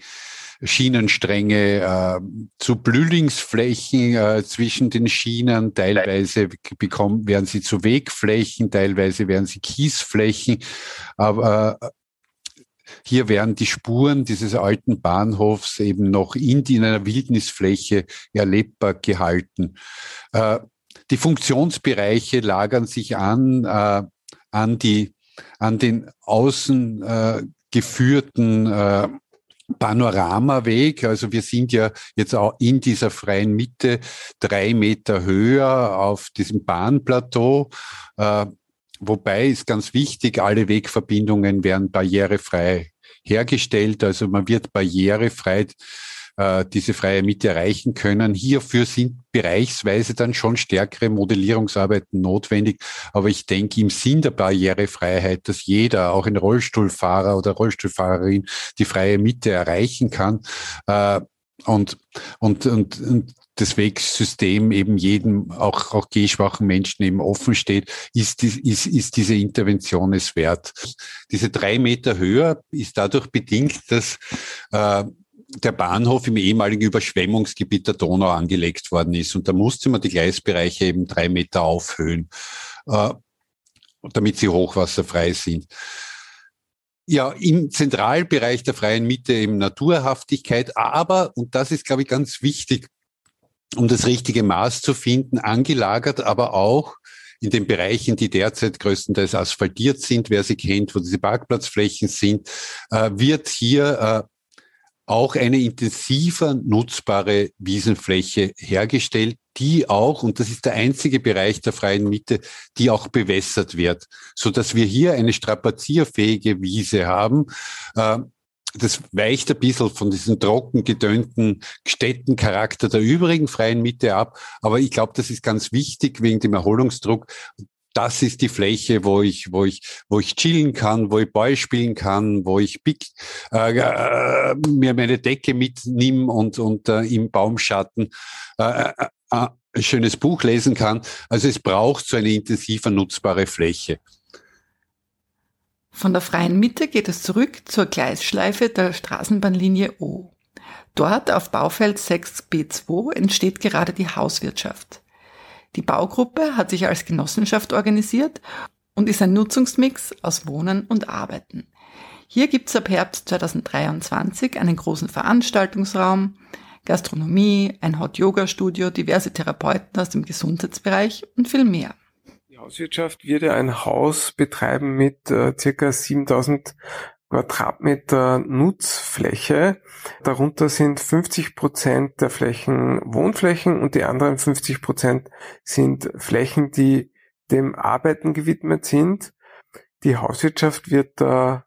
Schienenstränge äh, zu Blühlingsflächen äh, zwischen den Schienen, teilweise bekommen, werden sie zu Wegflächen, teilweise werden sie Kiesflächen, aber äh, hier werden die Spuren dieses alten Bahnhofs eben noch in, in einer Wildnisfläche erlebbar gehalten. Äh, die Funktionsbereiche lagern sich an, äh, an die, an den außen äh, geführten äh, Panoramaweg. Also wir sind ja jetzt auch in dieser freien Mitte drei Meter höher auf diesem Bahnplateau. Wobei ist ganz wichtig, alle Wegverbindungen werden barrierefrei hergestellt. Also man wird barrierefrei äh, diese freie Mitte erreichen können. Hierfür sind bereichsweise dann schon stärkere Modellierungsarbeiten notwendig. Aber ich denke im Sinn der Barrierefreiheit, dass jeder, auch ein Rollstuhlfahrer oder Rollstuhlfahrerin, die freie Mitte erreichen kann. Äh, und, und, und, und das Wegsystem eben jedem, auch, auch gehschwachen Menschen eben offen steht, ist, ist, ist diese Intervention es wert. Diese drei Meter höher ist dadurch bedingt, dass äh, der Bahnhof im ehemaligen Überschwemmungsgebiet der Donau angelegt worden ist. Und da musste man die Gleisbereiche eben drei Meter aufhöhen, äh, damit sie hochwasserfrei sind. Ja, im Zentralbereich der freien Mitte eben Naturhaftigkeit, aber, und das ist, glaube ich, ganz wichtig, um das richtige Maß zu finden, angelagert, aber auch in den Bereichen, die derzeit größtenteils asphaltiert sind, wer sie kennt, wo diese Parkplatzflächen sind, äh, wird hier äh, auch eine intensiver nutzbare Wiesenfläche hergestellt, die auch, und das ist der einzige Bereich der freien Mitte, die auch bewässert wird, so dass wir hier eine strapazierfähige Wiese haben. Ähm, das weicht ein bisschen von diesem trocken gedönnten Städtencharakter der übrigen freien Mitte ab. Aber ich glaube, das ist ganz wichtig wegen dem Erholungsdruck das ist die Fläche, wo ich, wo ich, wo ich chillen kann, wo ich Ball spielen kann, wo ich big, äh, äh, mir meine Decke mitnehme und, und äh, im Baumschatten äh, äh, äh, ein schönes Buch lesen kann. Also es braucht so eine intensiver nutzbare Fläche. Von der freien Mitte geht es zurück zur Gleisschleife der Straßenbahnlinie O. Dort auf Baufeld 6b2 entsteht gerade die Hauswirtschaft. Die Baugruppe hat sich als Genossenschaft organisiert und ist ein Nutzungsmix aus Wohnen und Arbeiten. Hier gibt es ab Herbst 2023 einen großen Veranstaltungsraum, Gastronomie, ein Hot-Yoga-Studio, diverse Therapeuten aus dem Gesundheitsbereich und viel mehr. Die Hauswirtschaft wird ja ein Haus betreiben mit äh, circa 7000 Quadratmeter Nutzfläche. Darunter sind 50 Prozent der Flächen Wohnflächen und die anderen 50 Prozent sind Flächen, die dem Arbeiten gewidmet sind. Die Hauswirtschaft wird da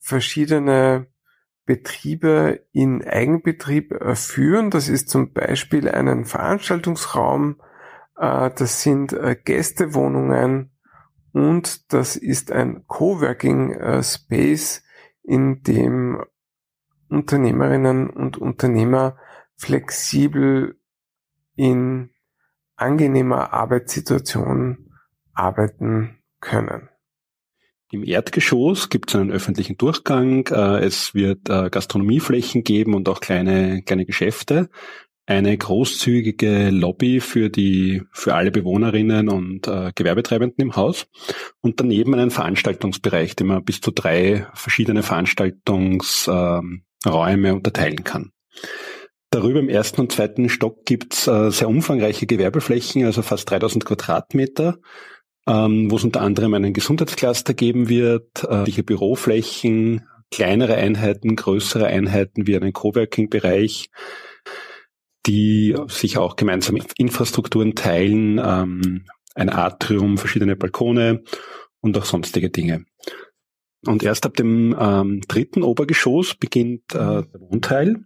verschiedene Betriebe in Eigenbetrieb führen. Das ist zum Beispiel einen Veranstaltungsraum, äh, das sind äh, Gästewohnungen, und das ist ein Coworking äh, Space, in dem Unternehmerinnen und Unternehmer flexibel in angenehmer Arbeitssituation arbeiten können. Im Erdgeschoss gibt es einen öffentlichen Durchgang. Äh, es wird äh, Gastronomieflächen geben und auch kleine, kleine Geschäfte eine großzügige Lobby für die für alle Bewohnerinnen und äh, Gewerbetreibenden im Haus und daneben einen Veranstaltungsbereich, den man bis zu drei verschiedene Veranstaltungsräume äh, unterteilen kann. Darüber im ersten und zweiten Stock gibt's äh, sehr umfangreiche Gewerbeflächen, also fast 3000 Quadratmeter. ähm, wo es unter anderem einen Gesundheitscluster geben wird, äh, Büroflächen, kleinere Einheiten, größere Einheiten wie einen Coworking-Bereich, die sich auch gemeinsam Infrastrukturen teilen, ähm, ein Atrium, verschiedene Balkone und auch sonstige Dinge. Und erst ab dem ähm, dritten Obergeschoss beginnt äh, der Wohnteil.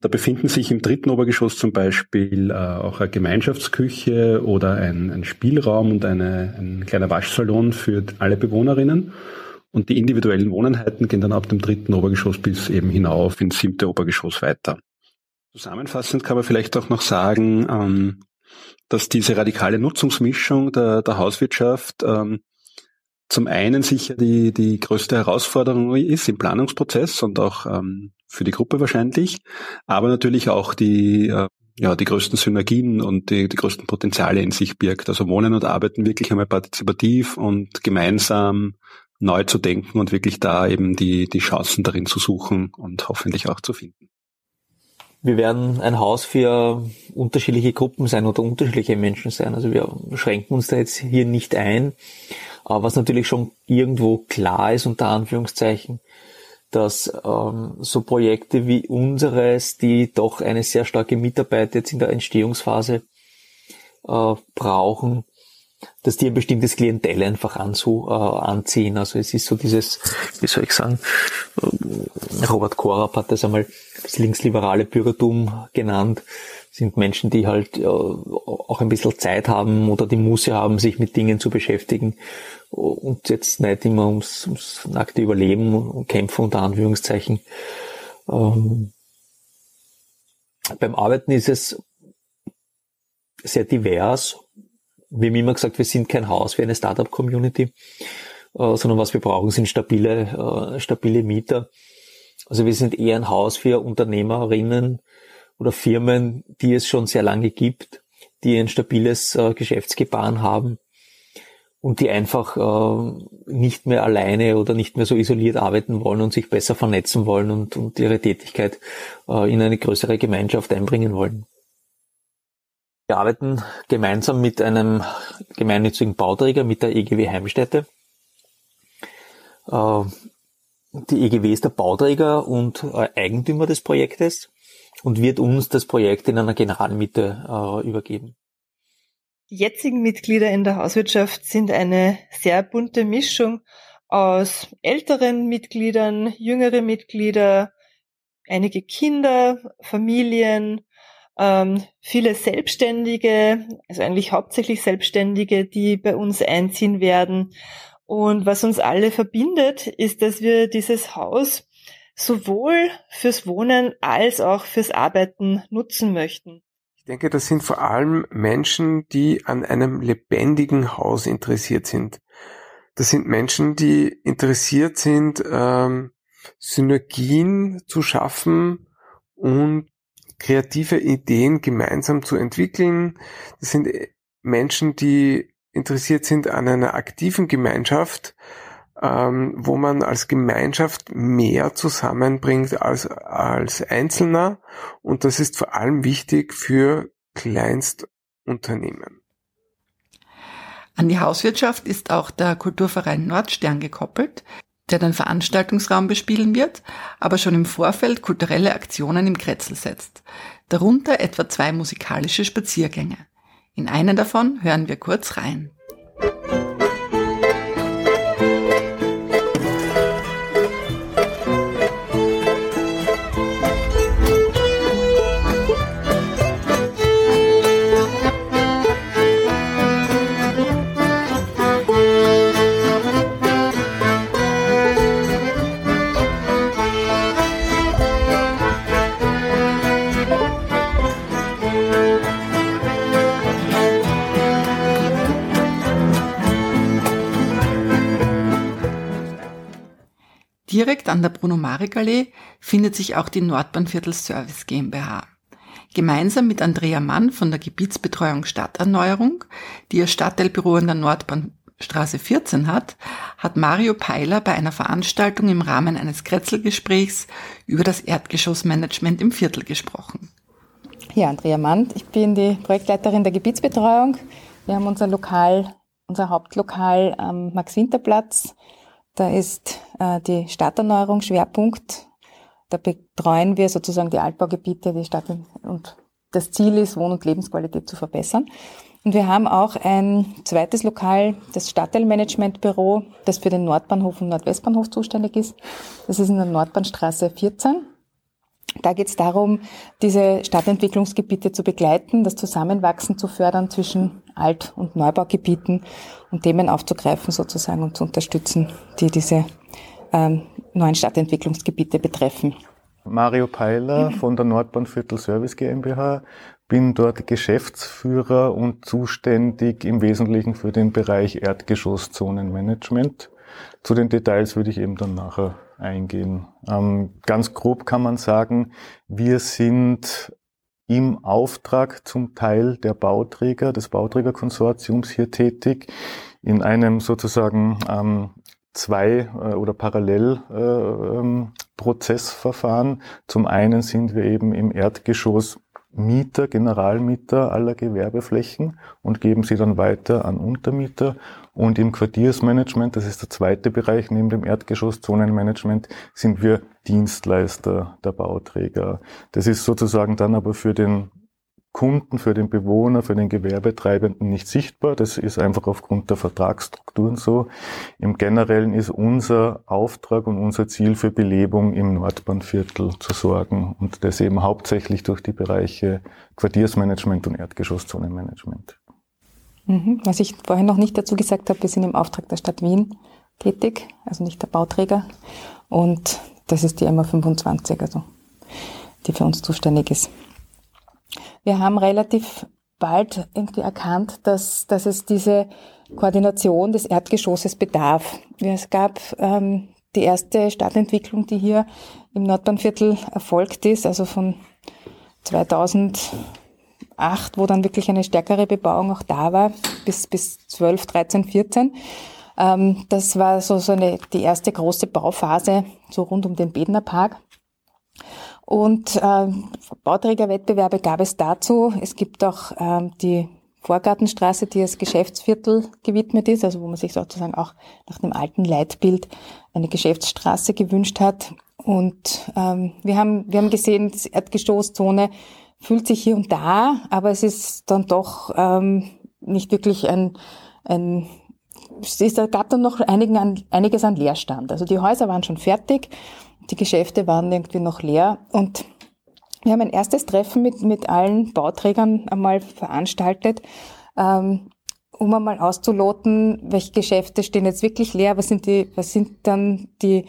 Da befinden sich im dritten Obergeschoss zum Beispiel äh, auch eine Gemeinschaftsküche oder ein, ein Spielraum und eine, ein kleiner Waschsalon für alle Bewohnerinnen. Und die individuellen Wohneinheiten gehen dann ab dem dritten Obergeschoss bis eben hinauf ins siebte Obergeschoss weiter. Zusammenfassend kann man vielleicht auch noch sagen, ähm, dass diese radikale Nutzungsmischung der, der Hauswirtschaft ähm, zum einen sicher die, die größte Herausforderung ist im Planungsprozess und auch ähm, für die Gruppe wahrscheinlich, aber natürlich auch die, äh, ja, die größten Synergien und die, die größten Potenziale in sich birgt. Also Wohnen und Arbeiten wirklich einmal partizipativ und gemeinsam neu zu denken und wirklich da eben die, die Chancen darin zu suchen und hoffentlich auch zu finden. Wir werden ein Haus für unterschiedliche Gruppen sein oder unterschiedliche Menschen sein. Also wir schränken uns da jetzt hier nicht ein. Aber was natürlich schon irgendwo klar ist, unter Anführungszeichen, dass ähm, so Projekte wie unseres, die doch eine sehr starke Mitarbeit jetzt in der Entstehungsphase äh, brauchen, dass die ein bestimmtes Klientel einfach anzu, äh, anziehen. Also es ist so dieses, wie soll ich sagen, äh, Robert Korab hat das einmal das linksliberale Bürgertum genannt, sind Menschen, die halt äh, auch ein bisschen Zeit haben oder die Muße haben, sich mit Dingen zu beschäftigen und jetzt nicht immer ums, ums nackte Überleben und Kämpfen unter Anführungszeichen. Ähm, beim Arbeiten ist es sehr divers wir haben immer gesagt, wir sind kein Haus wie eine Startup-Community, äh, sondern was wir brauchen, sind stabile, äh, stabile Mieter. Also wir sind eher ein Haus für Unternehmerinnen oder Firmen, die es schon sehr lange gibt, die ein stabiles äh, Geschäftsgebaren haben und die einfach nicht mehr alleine oder nicht mehr so isoliert arbeiten wollen und sich besser vernetzen wollen und, ihre Tätigkeit in eine größere Gemeinschaft einbringen wollen. Wir arbeiten gemeinsam mit einem gemeinnützigen Bauträger, mit der EGW Heimstätte. Äh, die EGW ist der Bauträger und äh, Eigentümer des Projektes und wird uns das Projekt in einer Generalmiete äh, übergeben. Die jetzigen Mitglieder in der Hauswirtschaft sind eine sehr bunte Mischung aus älteren Mitgliedern, jüngere Mitglieder, einige Kinder, Familien, ähm, viele Selbstständige, also eigentlich hauptsächlich Selbstständige, die bei uns einziehen werden. Und was uns alle verbindet, ist, dass wir dieses Haus sowohl fürs Wohnen als auch fürs Arbeiten nutzen möchten. Ich denke, das sind vor allem Menschen, die an einem lebendigen Haus interessiert sind. Das sind Menschen, die interessiert sind, ähm, Synergien zu schaffen und kreative Ideen gemeinsam zu entwickeln. Das sind Menschen, die interessiert sind an einer aktiven Gemeinschaft, ähm, wo man als Gemeinschaft mehr zusammenbringt als, als Einzelner. Und das ist vor allem wichtig für Kleinstunternehmen. An die Hauswirtschaft ist auch der Kulturverein Nordstern gekoppelt, der den Veranstaltungsraum bespielen wird, aber schon im Vorfeld kulturelle Aktionen im Kretzel setzt. Darunter etwa zwei musikalische Spaziergänge. In einen davon hören wir kurz rein. Direkt an der Bruno-Marek-Allee findet sich auch die Nordbahnviertel Service GmbH. Gemeinsam mit Andrea Mann von der Gebietsbetreuung Stadterneuerung, die ihr Stadtteilbüro an der Nordbahnstraße 14 hat, hat Mario Peiler bei einer Veranstaltung im Rahmen eines Kretzelgesprächs über das Erdgeschossmanagement im Viertel gesprochen. Ja, Andrea Mann, ich bin die Projektleiterin der Gebietsbetreuung. Wir haben unser Lokal unser Hauptlokal am Max-Winter-Platz. Da ist äh, die Stadterneuerung Schwerpunkt. Da betreuen wir sozusagen die Altbaugebiete, die Stadt und das Ziel ist, Wohn- und Lebensqualität zu verbessern. Und wir haben auch ein zweites Lokal, das Stadtteilmanagementbüro, das für den Nordbahnhof und Nordwestbahnhof zuständig ist. Das ist in der Nordbahnstraße 14. Da geht es darum, diese Stadtentwicklungsgebiete zu begleiten, das Zusammenwachsen zu fördern zwischen Alt- und Neubaugebieten und Themen aufzugreifen sozusagen und zu unterstützen, die diese ähm, neuen Stadtentwicklungsgebiete betreffen. Mario Peiler von der Nordbahnviertel Service GmbH bin dort Geschäftsführer und zuständig im Wesentlichen für den Bereich Erdgeschosszonenmanagement. Zu den Details würde ich eben dann nachher eingehen. Ähm, ganz grob kann man sagen, wir sind im Auftrag zum Teil der Bauträger, des Bauträgerkonsortiums hier tätig, in einem sozusagen ähm, zwei äh, oder parallel äh, ähm, Prozessverfahren. Zum einen sind wir eben im Erdgeschoss Mieter, Generalmieter aller Gewerbeflächen und geben sie dann weiter an Untermieter. Und im Quartiersmanagement, das ist der zweite Bereich neben dem Erdgeschosszonenmanagement, sind wir Dienstleister der Bauträger. Das ist sozusagen dann aber für den Kunden, für den Bewohner, für den Gewerbetreibenden nicht sichtbar. Das ist einfach aufgrund der Vertragsstrukturen so. Im Generellen ist unser Auftrag und unser Ziel für Belebung im Nordbahnviertel zu sorgen und das eben hauptsächlich durch die Bereiche Quartiersmanagement und Erdgeschosszonenmanagement. Mhm. Was ich vorhin noch nicht dazu gesagt habe, wir sind im Auftrag der Stadt Wien tätig, also nicht der Bauträger. Und das ist die MA 25, also die für uns zuständig ist. Wir haben relativ bald irgendwie erkannt, dass, dass es diese Koordination des Erdgeschosses bedarf. Es gab ähm, die erste Stadtentwicklung, die hier im Nordbahnviertel erfolgt ist, also von 2008, wo dann wirklich eine stärkere Bebauung auch da war, bis, bis 12, 13, 14. Ähm, das war so, so eine, die erste große Bauphase, so rund um den Bedner Park. Und äh, Bauträgerwettbewerbe gab es dazu. Es gibt auch ähm, die Vorgartenstraße, die als Geschäftsviertel gewidmet ist, also wo man sich sozusagen auch nach dem alten Leitbild eine Geschäftsstraße gewünscht hat. Und ähm, wir, haben, wir haben gesehen, die Erdgeschosszone fühlt sich hier und da, aber es ist dann doch ähm, nicht wirklich ein, ein es gab dann noch einigen, einiges an Leerstand. Also die Häuser waren schon fertig die Geschäfte waren irgendwie noch leer. Und wir haben ein erstes Treffen mit, mit allen Bauträgern einmal veranstaltet, ähm, um einmal auszuloten, welche Geschäfte stehen jetzt wirklich leer, was sind die, was sind dann die,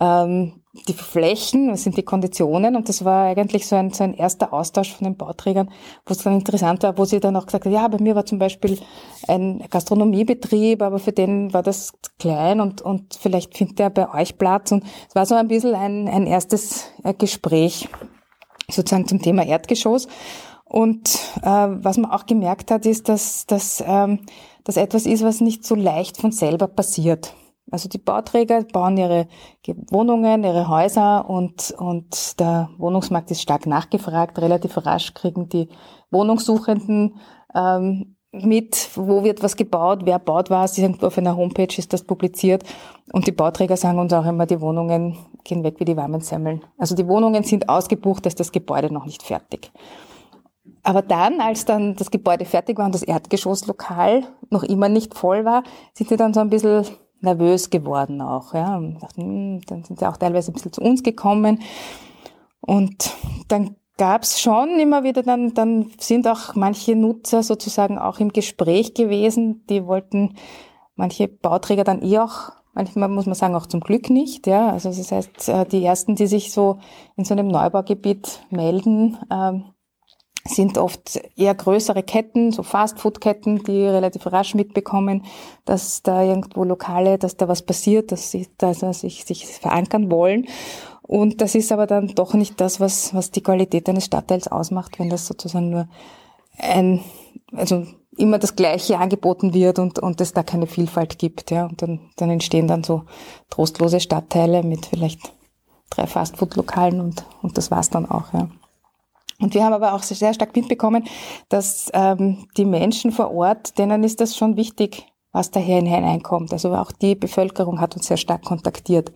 ähm, die Flächen, was sind die Konditionen? Und das war eigentlich so ein, so ein erster Austausch von den Bauträgern, wo es dann interessant war, wo sie dann auch gesagt haben, ja, bei mir war zum Beispiel ein Gastronomiebetrieb, aber für den war das klein und, und vielleicht findet er bei euch Platz. Und es war so ein bisschen ein, ein erstes äh, Gespräch sozusagen zum Thema Erdgeschoss. Und äh, was man auch gemerkt hat, ist, dass, dass ähm, das etwas ist, was nicht so leicht von selber passiert. Also die Bauträger bauen ihre Wohnungen, ihre Häuser und, und der Wohnungsmarkt ist stark nachgefragt. Relativ rasch kriegen die Wohnungssuchenden ähm, mit, wo wird was gebaut, wer baut was, auf einer Homepage ist das publiziert. Und die Bauträger sagen uns auch immer, die Wohnungen gehen weg wie die warmen Semmeln. Also die Wohnungen sind ausgebucht, dass das Gebäude noch nicht fertig. Aber dann, als dann das Gebäude fertig war und das Erdgeschosslokal noch immer nicht voll war, sind sie dann so ein bisschen nervös geworden auch. Ja. Und dachten, hm, dann sind sie auch teilweise ein bisschen zu uns gekommen. Und dann gab es schon immer wieder, dann, dann sind auch manche Nutzer sozusagen auch im Gespräch gewesen. Die wollten manche Bauträger dann eh auch, manchmal muss man sagen, auch zum Glück nicht. Ja. Also das heißt, äh, die ersten, die sich so in so einem Neubaugebiet melden, ähm, sind oft eher größere Ketten, so Fastfood-Ketten, die relativ rasch mitbekommen, dass da irgendwo Lokale, dass da was passiert, dass sie dass sich, sich verankern wollen. Und das ist aber dann doch nicht das, was, was die Qualität eines Stadtteils ausmacht, wenn das sozusagen nur ein, also immer das Gleiche angeboten wird und, und es da keine Vielfalt gibt, ja. Und dann, dann entstehen dann so trostlose Stadtteile mit vielleicht drei Fastfood-Lokalen und, und das war's dann auch, ja. Und wir haben aber auch sehr stark mitbekommen, dass ähm, die Menschen vor Ort, denen ist das schon wichtig, was daher hineinkommt. Also auch die Bevölkerung hat uns sehr stark kontaktiert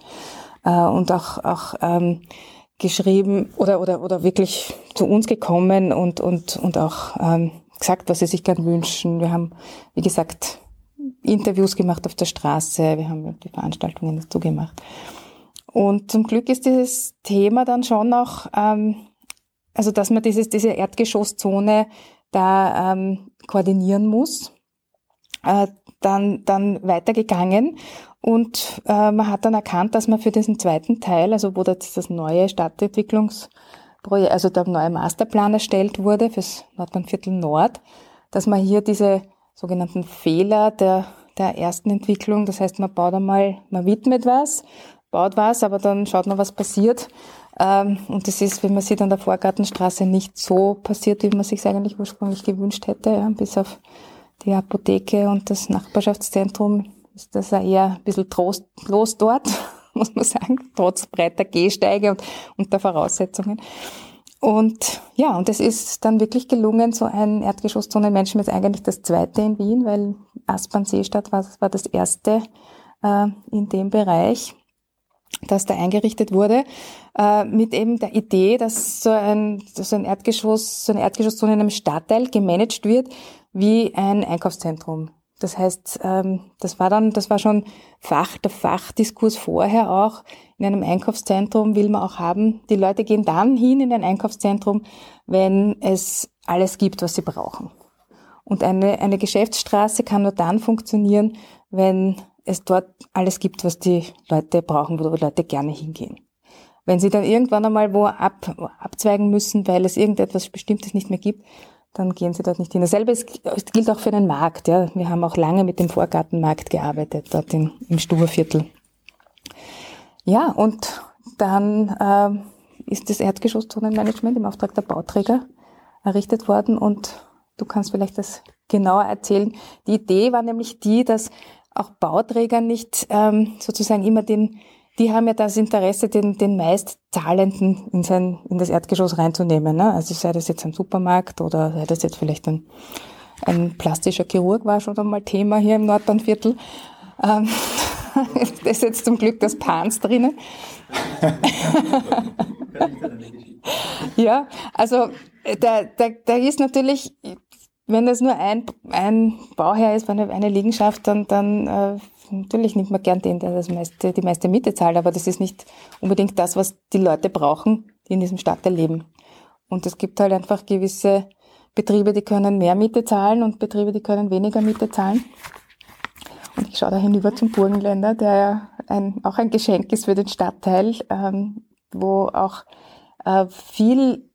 äh, und auch, auch ähm, geschrieben oder, oder, oder wirklich zu uns gekommen und, und, und auch ähm, gesagt, was sie sich gern wünschen. Wir haben, wie gesagt, Interviews gemacht auf der Straße, wir haben die Veranstaltungen dazu gemacht. Und zum Glück ist dieses Thema dann schon auch, ähm, also dass man dieses, diese Erdgeschosszone da ähm, koordinieren muss, äh, dann, dann weitergegangen und äh, man hat dann erkannt, dass man für diesen zweiten Teil, also wo das, das neue Stadtentwicklungsprojekt, also der neue Masterplan erstellt wurde fürs Nordbahnviertel Nord, dass man hier diese sogenannten Fehler der, der ersten Entwicklung, das heißt, man baut einmal, man widmet was, baut was, aber dann schaut man, was passiert. Ähm, und das ist, wenn man sieht, an der Vorgartenstraße nicht so passiert, wie man sich eigentlich ursprünglich gewünscht hätte, ja, bis auf die Apotheke und das Nachbarschaftszentrum ist das ja eher ein bisschen trostlos dort, [laughs] muss man sagen, trotz breiter Gehsteige und, und der Voraussetzungen. Und ja, und es ist dann wirklich gelungen, so ein Erdgeschosszonenmenschen ist eigentlich das zweite in Wien, weil Aspern-Seestadt war, war das erste äh, in dem Bereich, das da eingerichtet wurde, äh, mit eben der Idee, dass so ein, so ein Erdgeschoss, so eine Erdgeschosszone in einem Stadtteil gemanagt wird wie ein Einkaufszentrum. Das heißt, ähm, das war dann, das war schon Fach, der Fachdiskurs vorher auch. In einem Einkaufszentrum will man auch haben, die Leute gehen dann hin in ein Einkaufszentrum, wenn es alles gibt, was sie brauchen. Und eine, eine Geschäftsstraße kann nur dann funktionieren, wenn es dort alles gibt, was die Leute brauchen, wo die Leute gerne hingehen. Wenn sie dann irgendwann einmal wo ab, abzweigen müssen, weil es irgendetwas Bestimmtes nicht mehr gibt, dann gehen sie dort nicht hin. Dasselbe gilt auch für den Markt. Ja. Wir haben auch lange mit dem Vorgartenmarkt gearbeitet, dort in, im Stuberviertel. Ja, und dann äh, ist das Erdgeschosszonenmanagement im Auftrag der Bauträger errichtet worden und du kannst vielleicht das genauer erzählen. Die Idee war nämlich die, dass auch Bauträger nicht ähm, sozusagen immer den die haben ja das Interesse, den, den meistzahlenden in, sein, in das Erdgeschoss reinzunehmen. Ne? Also sei das jetzt ein Supermarkt oder sei das jetzt vielleicht ein, ein plastischer Chirurg, war schon einmal Thema hier im Nordbahnviertel. Ähm, [laughs] da ist jetzt zum Glück das Pans drinnen. [laughs] ja, also da, da, da ist natürlich, wenn das nur ein, ein Bauherr ist, eine, eine Liegenschaft, dann, dann äh, natürlich nimmt man gern den, der das meiste, die meiste Miete zahlt, aber das ist nicht unbedingt das, was die Leute brauchen, die in diesem Stadtteil leben. Und es gibt halt einfach gewisse Betriebe, die können mehr Miete zahlen und Betriebe, die können weniger Miete zahlen. Und ich schaue da hinüber zum Burgenländer, der ja ein, auch ein Geschenk ist für den Stadtteil, ähm, wo auch äh, viel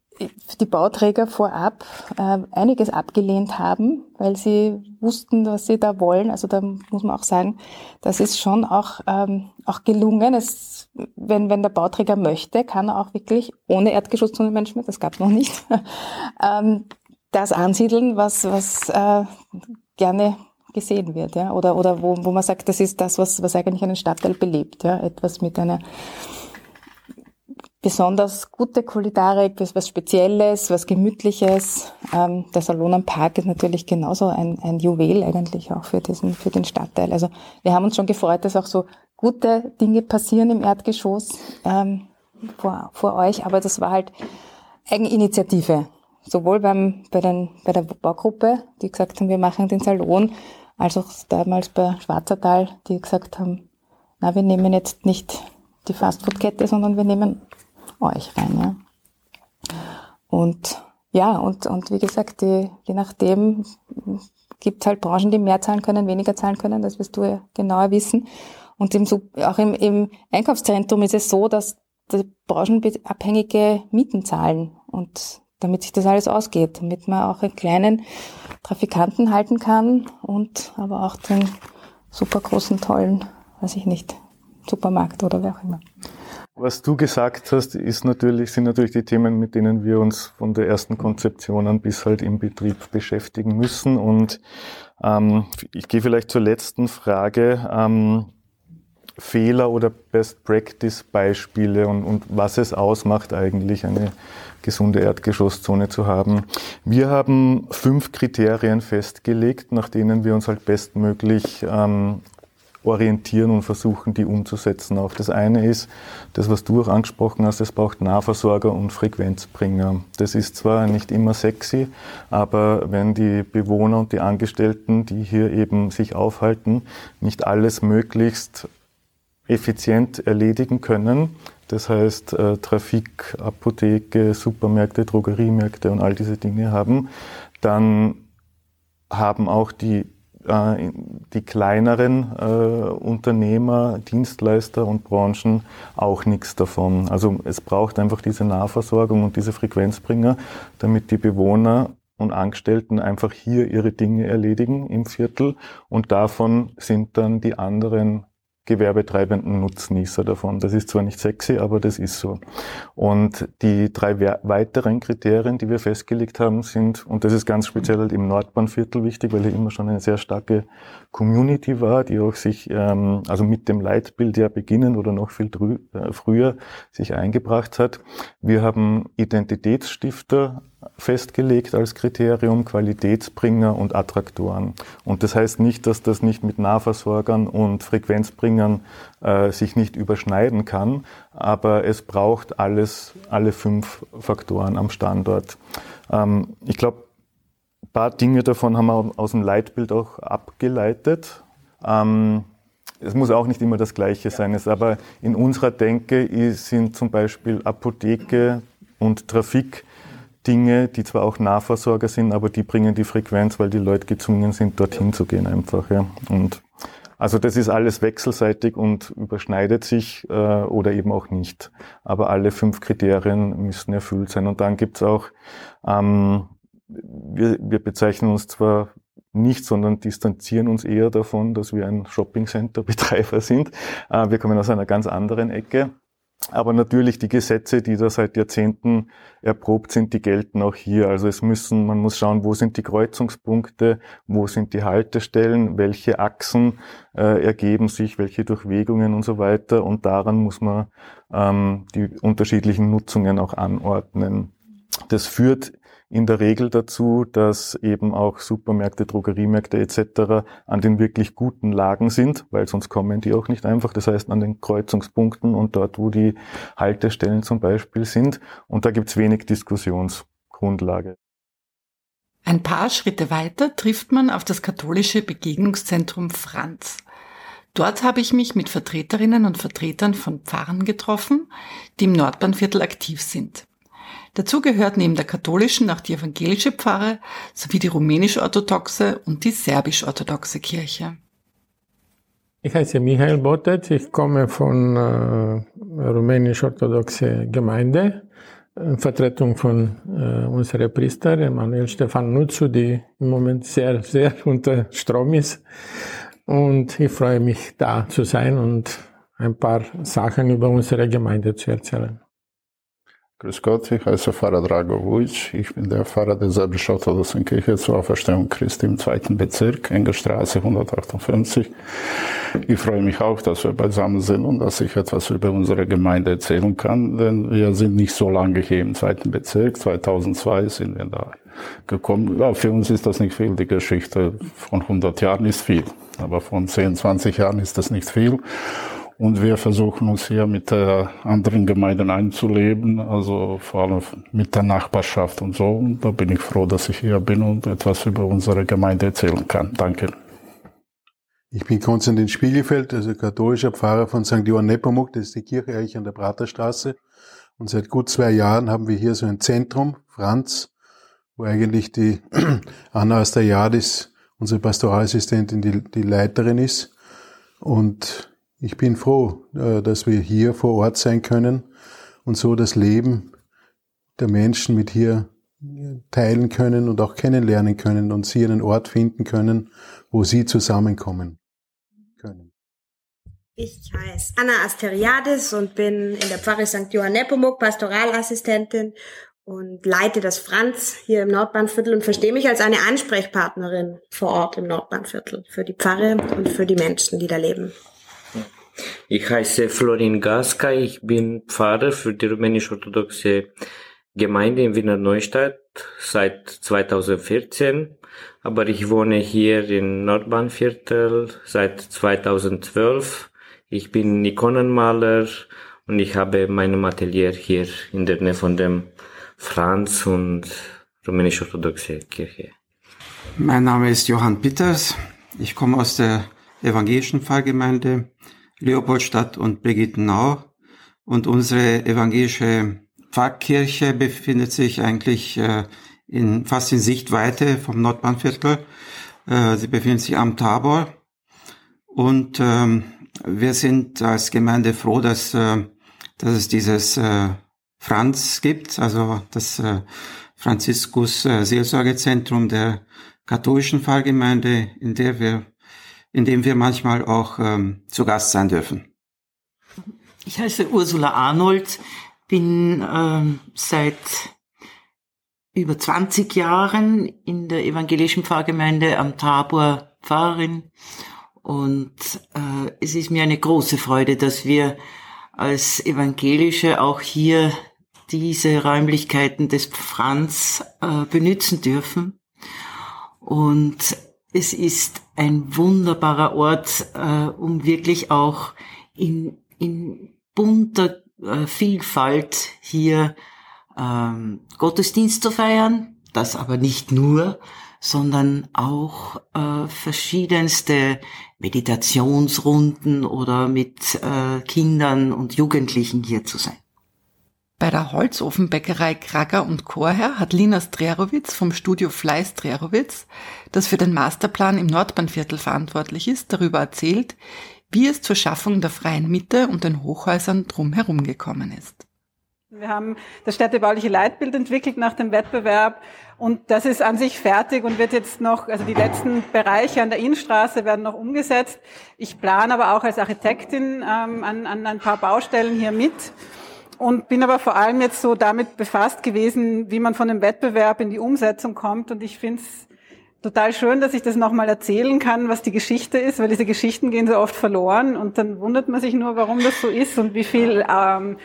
die Bauträger vorab äh, einiges abgelehnt haben, weil sie wussten, was sie da wollen. Also da muss man auch sagen, das ist schon auch, ähm, auch gelungen. Es, wenn, wenn der Bauträger möchte, kann er auch wirklich ohne Erdgeschosszonenmanagement, das gab es noch nicht, [laughs] ähm, das ansiedeln, was, was äh, gerne gesehen wird, ja, oder, oder wo, wo man sagt, das ist das, was, was eigentlich einen Stadtteil belebt, ja, etwas mit einer besonders gute Kulinarik, was Spezielles, was Gemütliches. Ähm, der Salon am Park ist natürlich genauso ein, ein Juwel eigentlich auch für diesen, für den Stadtteil. Also wir haben uns schon gefreut, dass auch so gute Dinge passieren im Erdgeschoss ähm, vor, vor euch, aber das war halt Eigeninitiative. Sowohl beim, bei, den, bei der Baugruppe, die gesagt haben, wir machen den Salon, als auch damals bei Schwarzertal, die gesagt haben, na, wir nehmen jetzt nicht die Fastfood-Kette, sondern wir nehmen euch rein. Ja. Und ja, und, und wie gesagt, die, je nachdem gibt halt Branchen, die mehr zahlen können, weniger zahlen können, das wirst du ja genauer wissen. Und im, auch im, im Einkaufszentrum ist es so, dass die branchenabhängige Mieten zahlen. Und damit sich das alles ausgeht, damit man auch einen kleinen Trafikanten halten kann und aber auch den super großen, tollen, weiß ich nicht, Supermarkt oder wer auch immer. Was du gesagt hast, ist natürlich, sind natürlich die Themen, mit denen wir uns von der ersten Konzeption an bis halt im Betrieb beschäftigen müssen. Und ähm, ich gehe vielleicht zur letzten Frage. Ähm, Fehler oder Best-Practice-Beispiele und, und was es ausmacht eigentlich, eine gesunde Erdgeschosszone zu haben. Wir haben fünf Kriterien festgelegt, nach denen wir uns halt bestmöglich ähm, orientieren und versuchen, die umzusetzen. Auch das eine ist, das, was du auch angesprochen hast, es braucht Nahversorger und Frequenzbringer. Das ist zwar nicht immer sexy, aber wenn die Bewohner und die Angestellten, die hier eben sich aufhalten, nicht alles möglichst effizient erledigen können, das heißt äh, Trafik, Apotheke, Supermärkte, Drogeriemärkte und all diese Dinge haben, dann haben auch die äh, die kleineren äh, Unternehmer, Dienstleister und Branchen auch nichts davon. Also es braucht einfach diese Nahversorgung und diese Frequenzbringer, damit die Bewohner und Angestellten einfach hier ihre Dinge erledigen im Viertel und davon sind dann die anderen gewerbetreibenden Nutznießer davon. Das ist zwar nicht sexy, aber das ist so. Und die drei weiteren Kriterien, die wir festgelegt haben, sind, und das ist ganz speziell halt im Nordbahnviertel wichtig, weil hier immer schon eine sehr starke Community war, die auch sich, ähm, also mit dem Leitbild ja beginnen oder noch viel äh, früher sich eingebracht hat. Wir haben Identitätsstifter festgelegt als Kriterium, Qualitätsbringer und Attraktoren. Und das heißt nicht, dass das nicht mit Nahversorgern und Frequenzbringern äh, sich nicht überschneiden kann, aber es braucht alles, alle fünf Faktoren am Standort. Ähm, ich glaube, paar Dinge davon haben wir aus dem Leitbild auch abgeleitet. Ähm, es muss auch nicht immer das Gleiche sein, aber in unserer Denke sind zum Beispiel Apotheke und Trafik Dinge, die zwar auch Nahversorger sind, aber die bringen die Frequenz, weil die Leute gezwungen sind, dorthin zu gehen einfach. Ja. Und also das ist alles wechselseitig und überschneidet sich äh, oder eben auch nicht. Aber alle fünf Kriterien müssen erfüllt sein. Und dann gibt's auch, ähm, wir, wir bezeichnen uns zwar nicht, sondern distanzieren uns eher davon, dass wir ein Shopping-Center-Betreiber sind. Äh, wir kommen aus einer ganz anderen Ecke. Aber natürlich die Gesetze, die da seit Jahrzehnten erprobt sind, die gelten auch hier. Also es müssen, man muss schauen, wo sind die Kreuzungspunkte, wo sind die Haltestellen, welche Achsen äh, ergeben sich, welche Durchwegungen und so weiter. Und daran muss man ähm, die unterschiedlichen Nutzungen auch anordnen. Das führt in der Regel dazu, dass eben auch Supermärkte, Drogeriemärkte etc. an den wirklich guten Lagen sind, weil sonst kommen die auch nicht einfach. Das heißt an den Kreuzungspunkten und dort, wo die Haltestellen zum Beispiel sind. Und da gibt's wenig Diskussionsgrundlage. Ein paar Schritte weiter trifft man auf das katholische Begegnungszentrum Franz. Dort habe ich mich mit Vertreterinnen und Vertretern von Pfarren getroffen, die im Nordbahnviertel aktiv sind. Dazu gehört neben der katholischen auch die evangelische Pfarre sowie die rumänisch-orthodoxe und die serbisch-orthodoxe Kirche. Ich heiße Michael Botet, ich komme von äh, rumänisch-orthodoxe Gemeinde, in Vertretung von äh, unserer Priester Emanuel Stefan Nutzu, die im Moment sehr, sehr [laughs] unter Strom ist. Und ich freue mich, da zu sein und ein paar Sachen über unsere Gemeinde zu erzählen. Grüß Gott, ich heiße Pfarrer Drago Vujic. Ich bin der Pfarrer der Serbisch-Orthodoxen Kirche zur Auferstehung Christi im zweiten Bezirk, Engerstraße 158. Ich freue mich auch, dass wir beisammen sind und dass ich etwas über unsere Gemeinde erzählen kann, denn wir sind nicht so lange hier im zweiten Bezirk. 2002 sind wir da gekommen. Ja, für uns ist das nicht viel. Die Geschichte von 100 Jahren ist viel, aber von 10, 20 Jahren ist das nicht viel. Und wir versuchen uns hier mit äh, anderen Gemeinden einzuleben, also vor allem mit der Nachbarschaft und so. Und da bin ich froh, dass ich hier bin und etwas über unsere Gemeinde erzählen kann. Danke. Ich bin Konstantin Spiegelfeld, also katholischer Pfarrer von St. Johann Nepomuk, das ist die Kirche eigentlich an der Praterstraße. Und seit gut zwei Jahren haben wir hier so ein Zentrum, Franz, wo eigentlich die [clears throat] Anna Astayadis, unsere Pastoralassistentin, die, die Leiterin ist. Und ich bin froh, äh, dass wir hier vor Ort sein können und so das Leben der Menschen mit hier teilen können und auch kennenlernen können und sie einen Ort finden können, wo sie zusammenkommen können. Ich heiße Anna Asteriadis und bin in der Pfarre St. Johann Nepomuk Pastoralassistentin und leite das Franz hier im Nordbahnviertel und verstehe mich als eine Ansprechpartnerin vor Ort im Nordbahnviertel für die Pfarre und für die Menschen, die da leben. Ich heiße Florin Gaska, ich bin Pfarrer für die rumänisch-orthodoxe Gemeinde in Wiener Neustadt seit 2014, aber ich wohne hier in Nordbahnviertel seit 2012. Ich bin Ikonenmaler und ich habe mein Atelier hier in der Nähe von dem Franz und rumänisch-orthodoxe Kirche. Mein Name ist Johann Pitters. Ich komme aus der evangelischen Pfarrgemeinde Leopoldstadt und Brigittenau. Und unsere evangelische Pfarrkirche befindet sich eigentlich äh, in, fast in Sichtweite vom Nordbahnviertel. Äh, sie befindet sich am Tabor. Und ähm, wir sind als Gemeinde froh, dass, äh, dass es dieses äh, Franz gibt, also das äh, Franziskus äh, Seelsorgezentrum der katholischen Pfarrgemeinde, in der wir, in dem wir manchmal auch ähm, zu Gast sein dürfen. Ich heiße Ursula Arnold, bin ähm, seit über 20 Jahren in der evangelischen Pfarrgemeinde am Tabor Pfarrerin und äh, es ist mir eine große Freude, dass wir als Evangelische auch hier diese Räumlichkeiten des Franz äh, benutzen dürfen. Und es ist ein wunderbarer Ort, äh, um wirklich auch in, in bunter äh, Vielfalt hier ähm, Gottesdienst zu feiern. Das aber nicht nur, sondern auch äh, verschiedenste Meditationsrunden oder mit äh, Kindern und Jugendlichen hier zu sein. Bei der Holzofenbäckerei Krager und Chorherr hat Lina Strerowitz vom Studio Fleiß Strerowitz, das für den Masterplan im Nordbahnviertel verantwortlich ist, darüber erzählt, wie es zur Schaffung der freien Mitte und den Hochhäusern drumherum gekommen ist. Wir haben das städtebauliche Leitbild entwickelt nach dem Wettbewerb und das ist an sich fertig und wird jetzt noch, also die letzten Bereiche an der Innenstraße werden noch umgesetzt. Ich plane aber auch als Architektin ähm, an, an ein paar Baustellen hier mit und bin aber vor allem jetzt so damit befasst gewesen, wie man von dem Wettbewerb in die Umsetzung kommt. Und ich finde es total schön, dass ich das nochmal erzählen kann, was die Geschichte ist, weil diese Geschichten gehen so oft verloren und dann wundert man sich nur, warum das so ist und wie viel, ähm,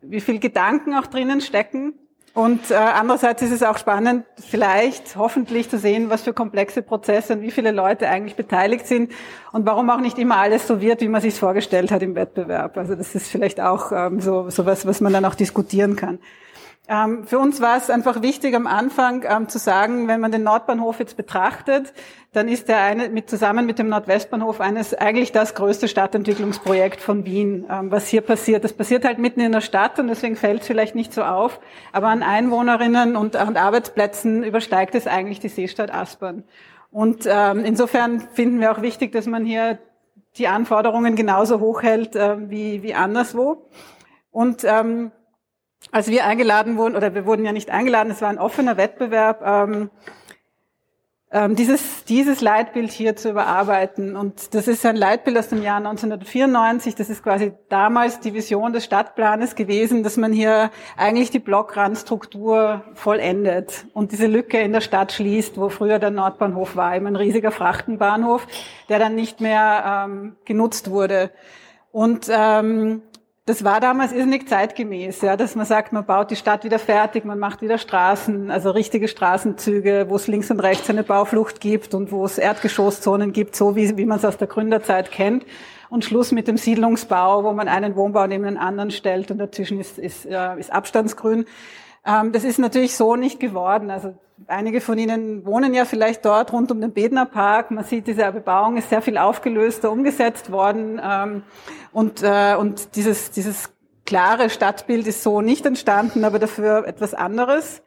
wie viel Gedanken auch drinnen stecken. Und äh, andererseits ist es auch spannend, vielleicht hoffentlich zu sehen, was für komplexe Prozesse und wie viele Leute eigentlich beteiligt sind und warum auch nicht immer alles so wird, wie man sich vorgestellt hat im Wettbewerb. Also das ist vielleicht auch ähm, so, so was, was man dann auch diskutieren kann. Ähm, für uns war es einfach wichtig am Anfang ähm, zu sagen, wenn man den Nordbahnhof jetzt betrachtet, dann ist der eine mit zusammen mit dem Nordwestbahnhof eines eigentlich das größte Stadtentwicklungsprojekt von Wien, ähm, was hier passiert. Das passiert halt mitten in der Stadt und deswegen fällt es vielleicht nicht so auf, aber an Einwohnerinnen und an Arbeitsplätzen übersteigt es eigentlich die Seestadt Aspern. Und insofern finden wir auch wichtig, dass man hier die Anforderungen genauso hoch hält äh, wie, wie anderswo. Und ähm, als wir eingeladen wurden, oder wir wurden ja nicht eingeladen, es war ein offener Wettbewerb, ähm, ähm, dieses, dieses Leitbild hier zu überarbeiten. Und das ist ein Leitbild aus dem Jahr 1994. Das ist quasi damals die Vision des Stadtplanes gewesen, dass man hier eigentlich die Blockrandstruktur vollendet und diese Lücke in der Stadt schließt, wo früher der Nordbahnhof war, eben ein riesiger Frachtenbahnhof, der dann nicht mehr ähm, genutzt wurde. Und ähm, das war damals irrsinnig zeitgemäß, ja, dass man sagt, man baut die Stadt wieder fertig, man macht wieder Straßen, also richtige Straßenzüge, wo es links und rechts eine Bauflucht gibt und wo es Erdgeschosszonen gibt, so wie, wie man es aus der Gründerzeit kennt. Und Schluss mit dem Siedlungsbau, wo man einen Wohnbau neben den anderen stellt und dazwischen ist, ist, äh, ist Abstandsgrün. Ähm, das ist natürlich so nicht geworden. Also einige von Ihnen wohnen ja vielleicht dort rund um den Bedner Park. Man sieht, diese Bebauung ist sehr viel aufgelöster umgesetzt worden. Ähm, und, äh, und dieses, dieses klare Stadtbild ist so nicht entstanden, aber dafür etwas anderes.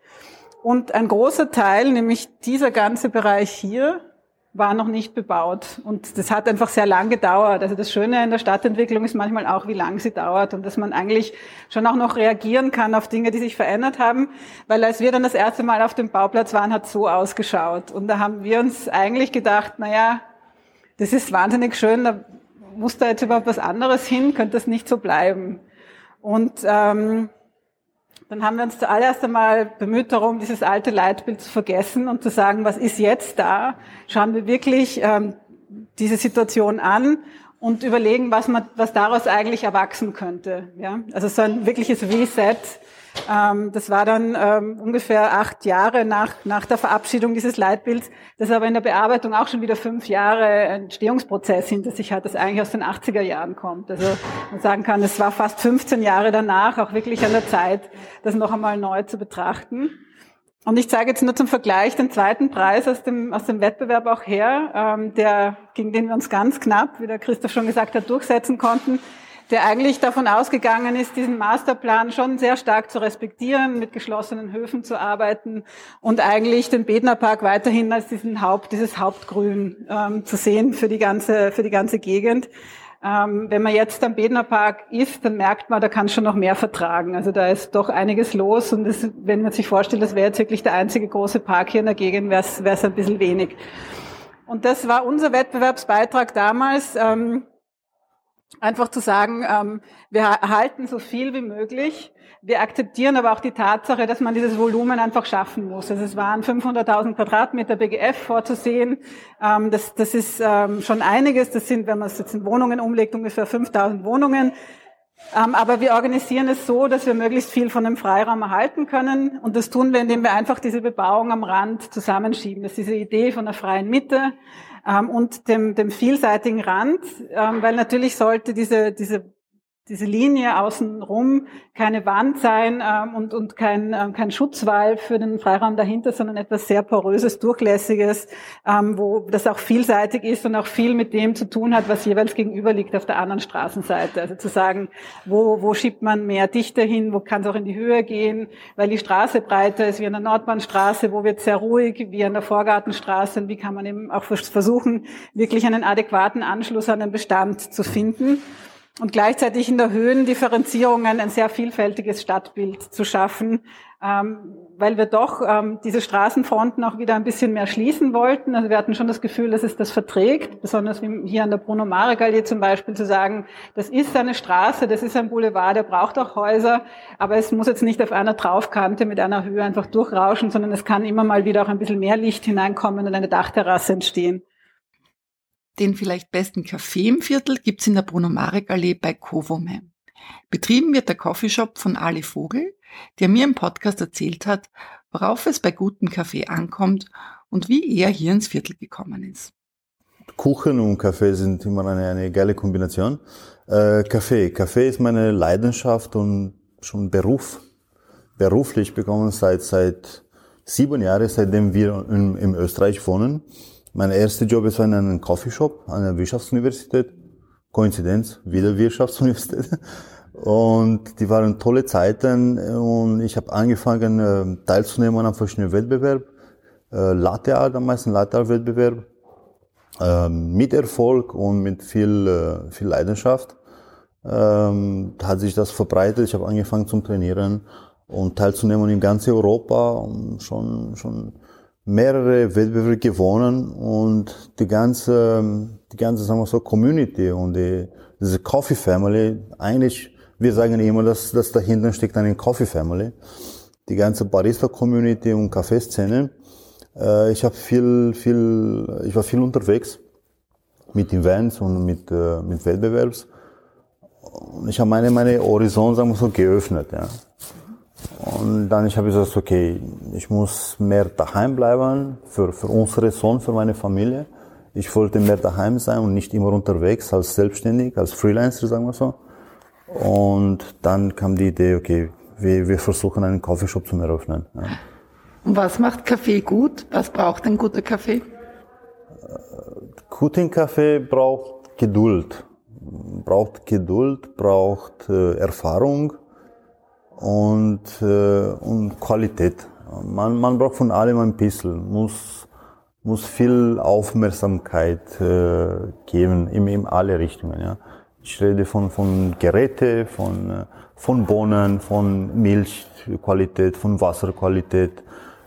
Und ein großer Teil, nämlich dieser ganze Bereich hier, war noch nicht bebaut. Und das hat einfach sehr lang gedauert. Also das Schöne in der Stadtentwicklung ist manchmal auch, wie lang sie dauert und dass man eigentlich schon auch noch reagieren kann auf Dinge, die sich verändert haben. Weil als wir dann das erste Mal auf dem Bauplatz waren, hat so ausgeschaut. Und da haben wir uns eigentlich gedacht, na ja, das ist wahnsinnig schön, da muss da jetzt überhaupt was anderes hin, könnte das nicht so bleiben. Und ähm, dann haben wir uns zuallererst einmal bemüht darum, dieses alte Leitbild zu vergessen und zu sagen, was ist jetzt da? Schauen wir wirklich ähm, diese Situation an und überlegen, was man, was daraus eigentlich erwachsen könnte. Ja, also so ein wirkliches Reset. Ähm, das war dann ähm, ungefähr acht Jahre nach, nach der Verabschiedung dieses Leitbilds, das aber in der Bearbeitung auch schon wieder fünf Jahre Entstehungsprozess hinter sich hat, das eigentlich aus den 80er Jahren kommt. Also man sagen kann, es war fast 15 Jahre danach auch wirklich an der Zeit, das noch einmal neu zu betrachten. Und ich zeige jetzt nur zum Vergleich den zweiten Preis aus dem, aus dem Wettbewerb auch her, ähm, der, gegen den wir uns ganz knapp, wie der Christoph schon gesagt hat, durchsetzen konnten, der eigentlich davon ausgegangen ist, diesen Masterplan schon sehr stark zu respektieren, mit geschlossenen Höfen zu arbeiten und eigentlich den Bednerpark weiterhin als diesen Haupt, dieses Hauptgrün ähm, zu sehen für die ganze, für die ganze Gegend. Ähm, wenn man jetzt am Bednerpark ist, dann merkt man, da kann schon noch mehr vertragen. Also da ist doch einiges los und das, wenn man sich vorstellt, das wäre jetzt wirklich der einzige große Park hier in der Gegend, wäre es ein bisschen wenig. Und das war unser Wettbewerbsbeitrag damals. Ähm, einfach zu sagen, ähm, wir erhalten so viel wie möglich. Wir akzeptieren aber auch die Tatsache, dass man dieses Volumen einfach schaffen muss. Also es waren 500.000 Quadratmeter BGF vorzusehen. Ähm, das, das ist ähm, schon einiges. Das sind, wenn man es jetzt in Wohnungen umlegt, ungefähr 5.000 Wohnungen. Ähm, aber wir organisieren es so, dass wir möglichst viel von dem Freiraum erhalten können. Und das tun wir, indem wir einfach diese Bebauung am Rand zusammenschieben. Das ist diese Idee von der freien Mitte und dem, dem vielseitigen Rand, ähm, weil natürlich sollte diese, diese diese Linie außenrum keine Wand sein ähm, und, und kein, ähm, kein Schutzwall für den Freiraum dahinter, sondern etwas sehr poröses, durchlässiges, ähm, wo das auch vielseitig ist und auch viel mit dem zu tun hat, was jeweils gegenüber liegt auf der anderen Straßenseite. Also zu sagen, wo, wo schiebt man mehr Dichte hin, wo kann es auch in die Höhe gehen, weil die Straße breiter ist wie an der Nordbahnstraße, wo wird sehr ruhig, wie an der Vorgartenstraße und wie kann man eben auch versuchen, wirklich einen adäquaten Anschluss an den Bestand zu finden und gleichzeitig in der Höhendifferenzierungen ein sehr vielfältiges Stadtbild zu schaffen, ähm, weil wir doch ähm, diese Straßenfronten auch wieder ein bisschen mehr schließen wollten. Also wir hatten schon das Gefühl, dass es das verträgt, besonders wie hier an der Bruno Mare Gallier zum Beispiel zu sagen, das ist eine Straße, das ist ein Boulevard, der braucht auch Häuser, aber es muss jetzt nicht auf einer Traufkante mit einer Höhe einfach durchrauschen, sondern es kann immer mal wieder auch ein bisschen mehr Licht hineinkommen und eine Dachterrasse entstehen. Den vielleicht besten Kaffee im Viertel gibt's in der Bruno Marek Allee bei Kovome. Betrieben wird der Coffeeshop von Ali Vogel, der mir im Podcast erzählt hat, worauf es bei gutem Kaffee ankommt und wie er hier ins Viertel gekommen ist. Kuchen und Kaffee sind immer eine, eine geile Kombination. Äh, Kaffee. Kaffee ist meine Leidenschaft und schon Beruf. Beruflich bekommen seit, seit sieben Jahren, seitdem wir in, in Österreich wohnen. Mein erster Job ist in einem Coffeeshop an der Wirtschaftsuniversität. Koinzidenz, wieder Wirtschaftsuniversität. [laughs] Und die waren tolle Zeiten und ich habe angefangen äh, teilzunehmen an verschiedenen Wettbewerben. Äh, Latte Art, am meisten Latte Art Wettbewerb. Ähm, mit Erfolg und mit viel, äh, viel Leidenschaft ähm, hat sich das verbreitet. Ich habe angefangen zum Trainieren und teilzunehmen in ganz Europa und schon, schon mehrere Wettbewerbe gewonnen und die ganze, die ganze, sagen wir so, Community und die, diese Coffee Family, eigentlich, wir sagen immer, dass, dass dahinter steckt eine Coffee Family. Die ganze Barista-Community und Kaffeeszene. Äh, ich habe viel, viel, ich war viel unterwegs mit Events und mit, äh, mit Wettbewerbs. Und ich habe meine, meine Horizont, sagen wir so, geöffnet, ja. Und dann ich habe gesagt, okay, ich muss mehr daheim bleiben für, für unsere Sohn, für meine Familie. Ich wollte mehr daheim sein und nicht immer unterwegs als selbstständig, als Freelancer, sagen wir so. Und dann kam die Idee, okay, wir, wir versuchen einen Coffeeshop zu eröffnen. Ja. Und was macht Kaffee gut? Was braucht ein guter Kaffee? Guten Kaffee braucht Geduld. Braucht Geduld, braucht äh, Erfahrung und, äh, und Qualität. Man, man braucht von allem ein bisschen, muss, muss viel Aufmerksamkeit äh, geben in, in alle Richtungen. Ja. Ich rede von, von Geräte, von, äh, von Bohnen, von Milchqualität, von Wasserqualität.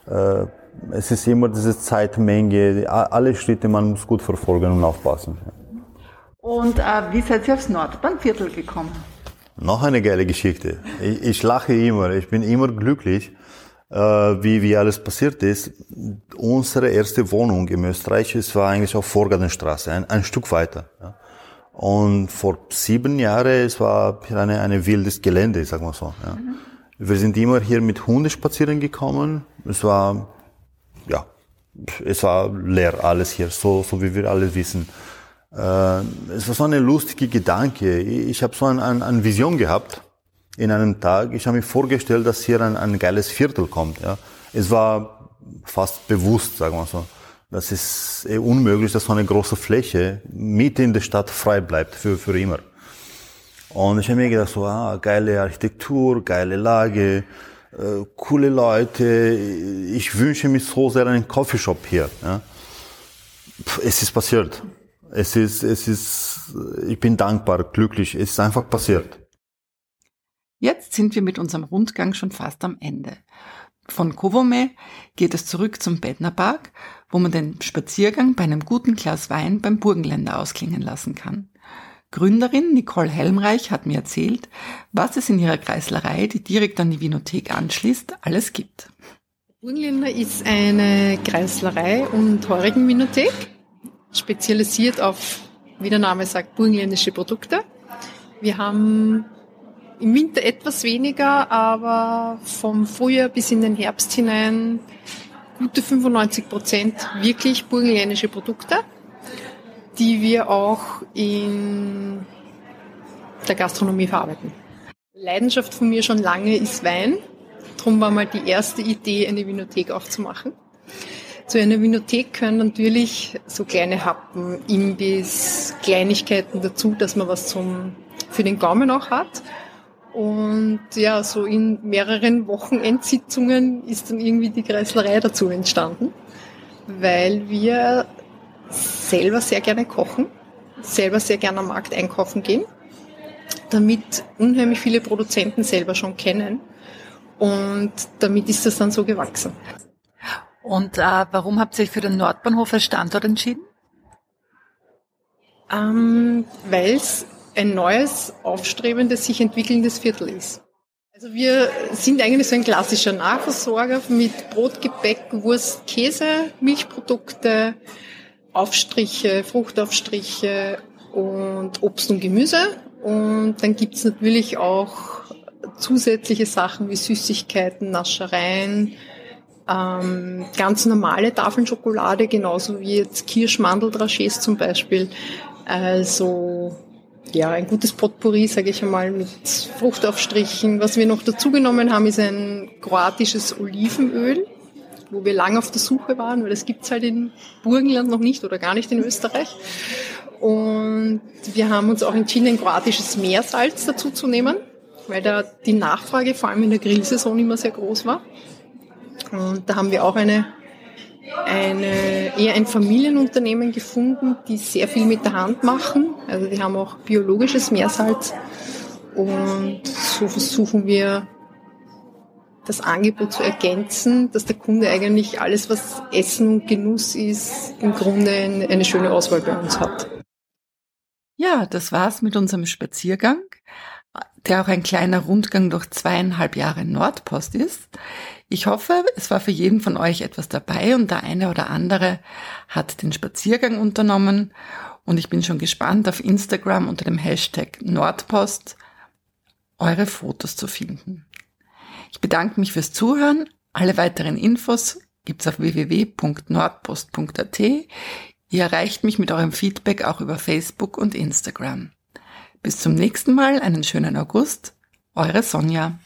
Äh, es ist immer diese Zeitmenge, alle Schritte, man muss gut verfolgen und aufpassen. Und äh, wie seid ihr aufs Nordbahnviertel gekommen? Noch eine geile Geschichte. Ich, ich lache immer, ich bin immer glücklich, äh, wie, wie alles passiert ist. Unsere erste Wohnung in Österreich, es war eigentlich auf Vorgartenstraße, ein, ein Stück weiter. Ja. Und vor sieben Jahren, es war eine, eine wildes Gelände, sagen wir so. Ja. Mhm. Wir sind immer hier mit Hunden spazieren gekommen. Es war, ja, es war leer alles hier, so, so wie wir alle wissen. Äh, es war so eine lustige Gedanke. Ich habe so eine ein, ein Vision gehabt in einem Tag. Ich habe mir vorgestellt, dass hier ein, ein geiles Viertel kommt. Ja. Es war fast bewusst, sagen wir so. Das ist eh unmöglich, dass so eine große Fläche mitten in der Stadt frei bleibt für, für immer. Und ich habe mir gedacht, so, ah, geile Architektur, geile Lage, äh, coole Leute. Ich wünsche mir so sehr einen Coffeeshop hier. Ja. Es ist passiert. Es ist, es ist, ich bin dankbar, glücklich. Es ist einfach passiert. Jetzt sind wir mit unserem Rundgang schon fast am Ende. Von Kovome geht es zurück zum Bedner Park, wo man den Spaziergang bei einem guten Glas Wein beim Burgenländer ausklingen lassen kann. Gründerin Nicole Helmreich hat mir erzählt, was es in ihrer Kreislerei, die direkt an die Vinothek anschließt, alles gibt. Burgenländer ist eine Kreislerei und Heurigen-Vinothek, spezialisiert auf, wie der Name sagt, burgenländische Produkte. Wir haben im Winter etwas weniger, aber vom Frühjahr bis in den Herbst hinein gute 95 Prozent wirklich burgenländische Produkte, die wir auch in der Gastronomie verarbeiten. Leidenschaft von mir schon lange ist Wein. Darum war mal die erste Idee, eine Vinothek aufzumachen. Zu einer Vinothek können natürlich so kleine Happen, Imbiss, Kleinigkeiten dazu, dass man was zum, für den Gaumen auch hat. Und ja, so in mehreren Wochenendsitzungen ist dann irgendwie die Kreislerei dazu entstanden, weil wir selber sehr gerne kochen, selber sehr gerne am Markt einkaufen gehen, damit unheimlich viele Produzenten selber schon kennen. Und damit ist das dann so gewachsen. Und äh, warum habt ihr euch für den Nordbahnhof als Standort entschieden? Ähm, weil es ein neues, aufstrebendes, sich entwickelndes Viertel ist. Also wir sind eigentlich so ein klassischer Nahversorger mit Brot, Gebäck, Wurst, Käse, Milchprodukte, Aufstriche, Fruchtaufstriche und Obst und Gemüse. Und dann gibt's natürlich auch zusätzliche Sachen wie Süßigkeiten, Naschereien, ähm, ganz normale Tafeln Schokolade, genauso wie jetzt Kirschmandel Dragés zum Beispiel. Also ja, ein gutes Potpourri, sage ich einmal, mit Fruchtaufstrichen. Was wir noch dazugenommen haben, ist ein kroatisches Olivenöl, wo wir lange auf der Suche waren, weil das gibt's halt in Burgenland noch nicht oder gar nicht in Österreich. Und wir haben uns auch entschieden, ein kroatisches Meersalz dazu zu nehmen, weil da die Nachfrage vor allem in der Grillsaison immer sehr groß war. Und da haben wir auch eine eine, eher ein Familienunternehmen gefunden, die sehr viel mit der Hand machen. Also die haben auch biologisches Meersalz. Und so versuchen wir das Angebot zu ergänzen, dass der Kunde eigentlich alles, was Essen und Genuss ist, im Grunde eine schöne Auswahl bei uns hat. Ja, das war's mit unserem Spaziergang, der auch ein kleiner Rundgang durch zweieinhalb Jahre Nordpost ist. Ich hoffe, es war für jeden von euch etwas dabei und der eine oder andere hat den Spaziergang unternommen und ich bin schon gespannt auf Instagram unter dem Hashtag Nordpost eure Fotos zu finden. Ich bedanke mich fürs Zuhören. Alle weiteren Infos gibt's auf www.nordpost.at. Ihr erreicht mich mit eurem Feedback auch über Facebook und Instagram. Bis zum nächsten Mal, einen schönen August. Eure Sonja.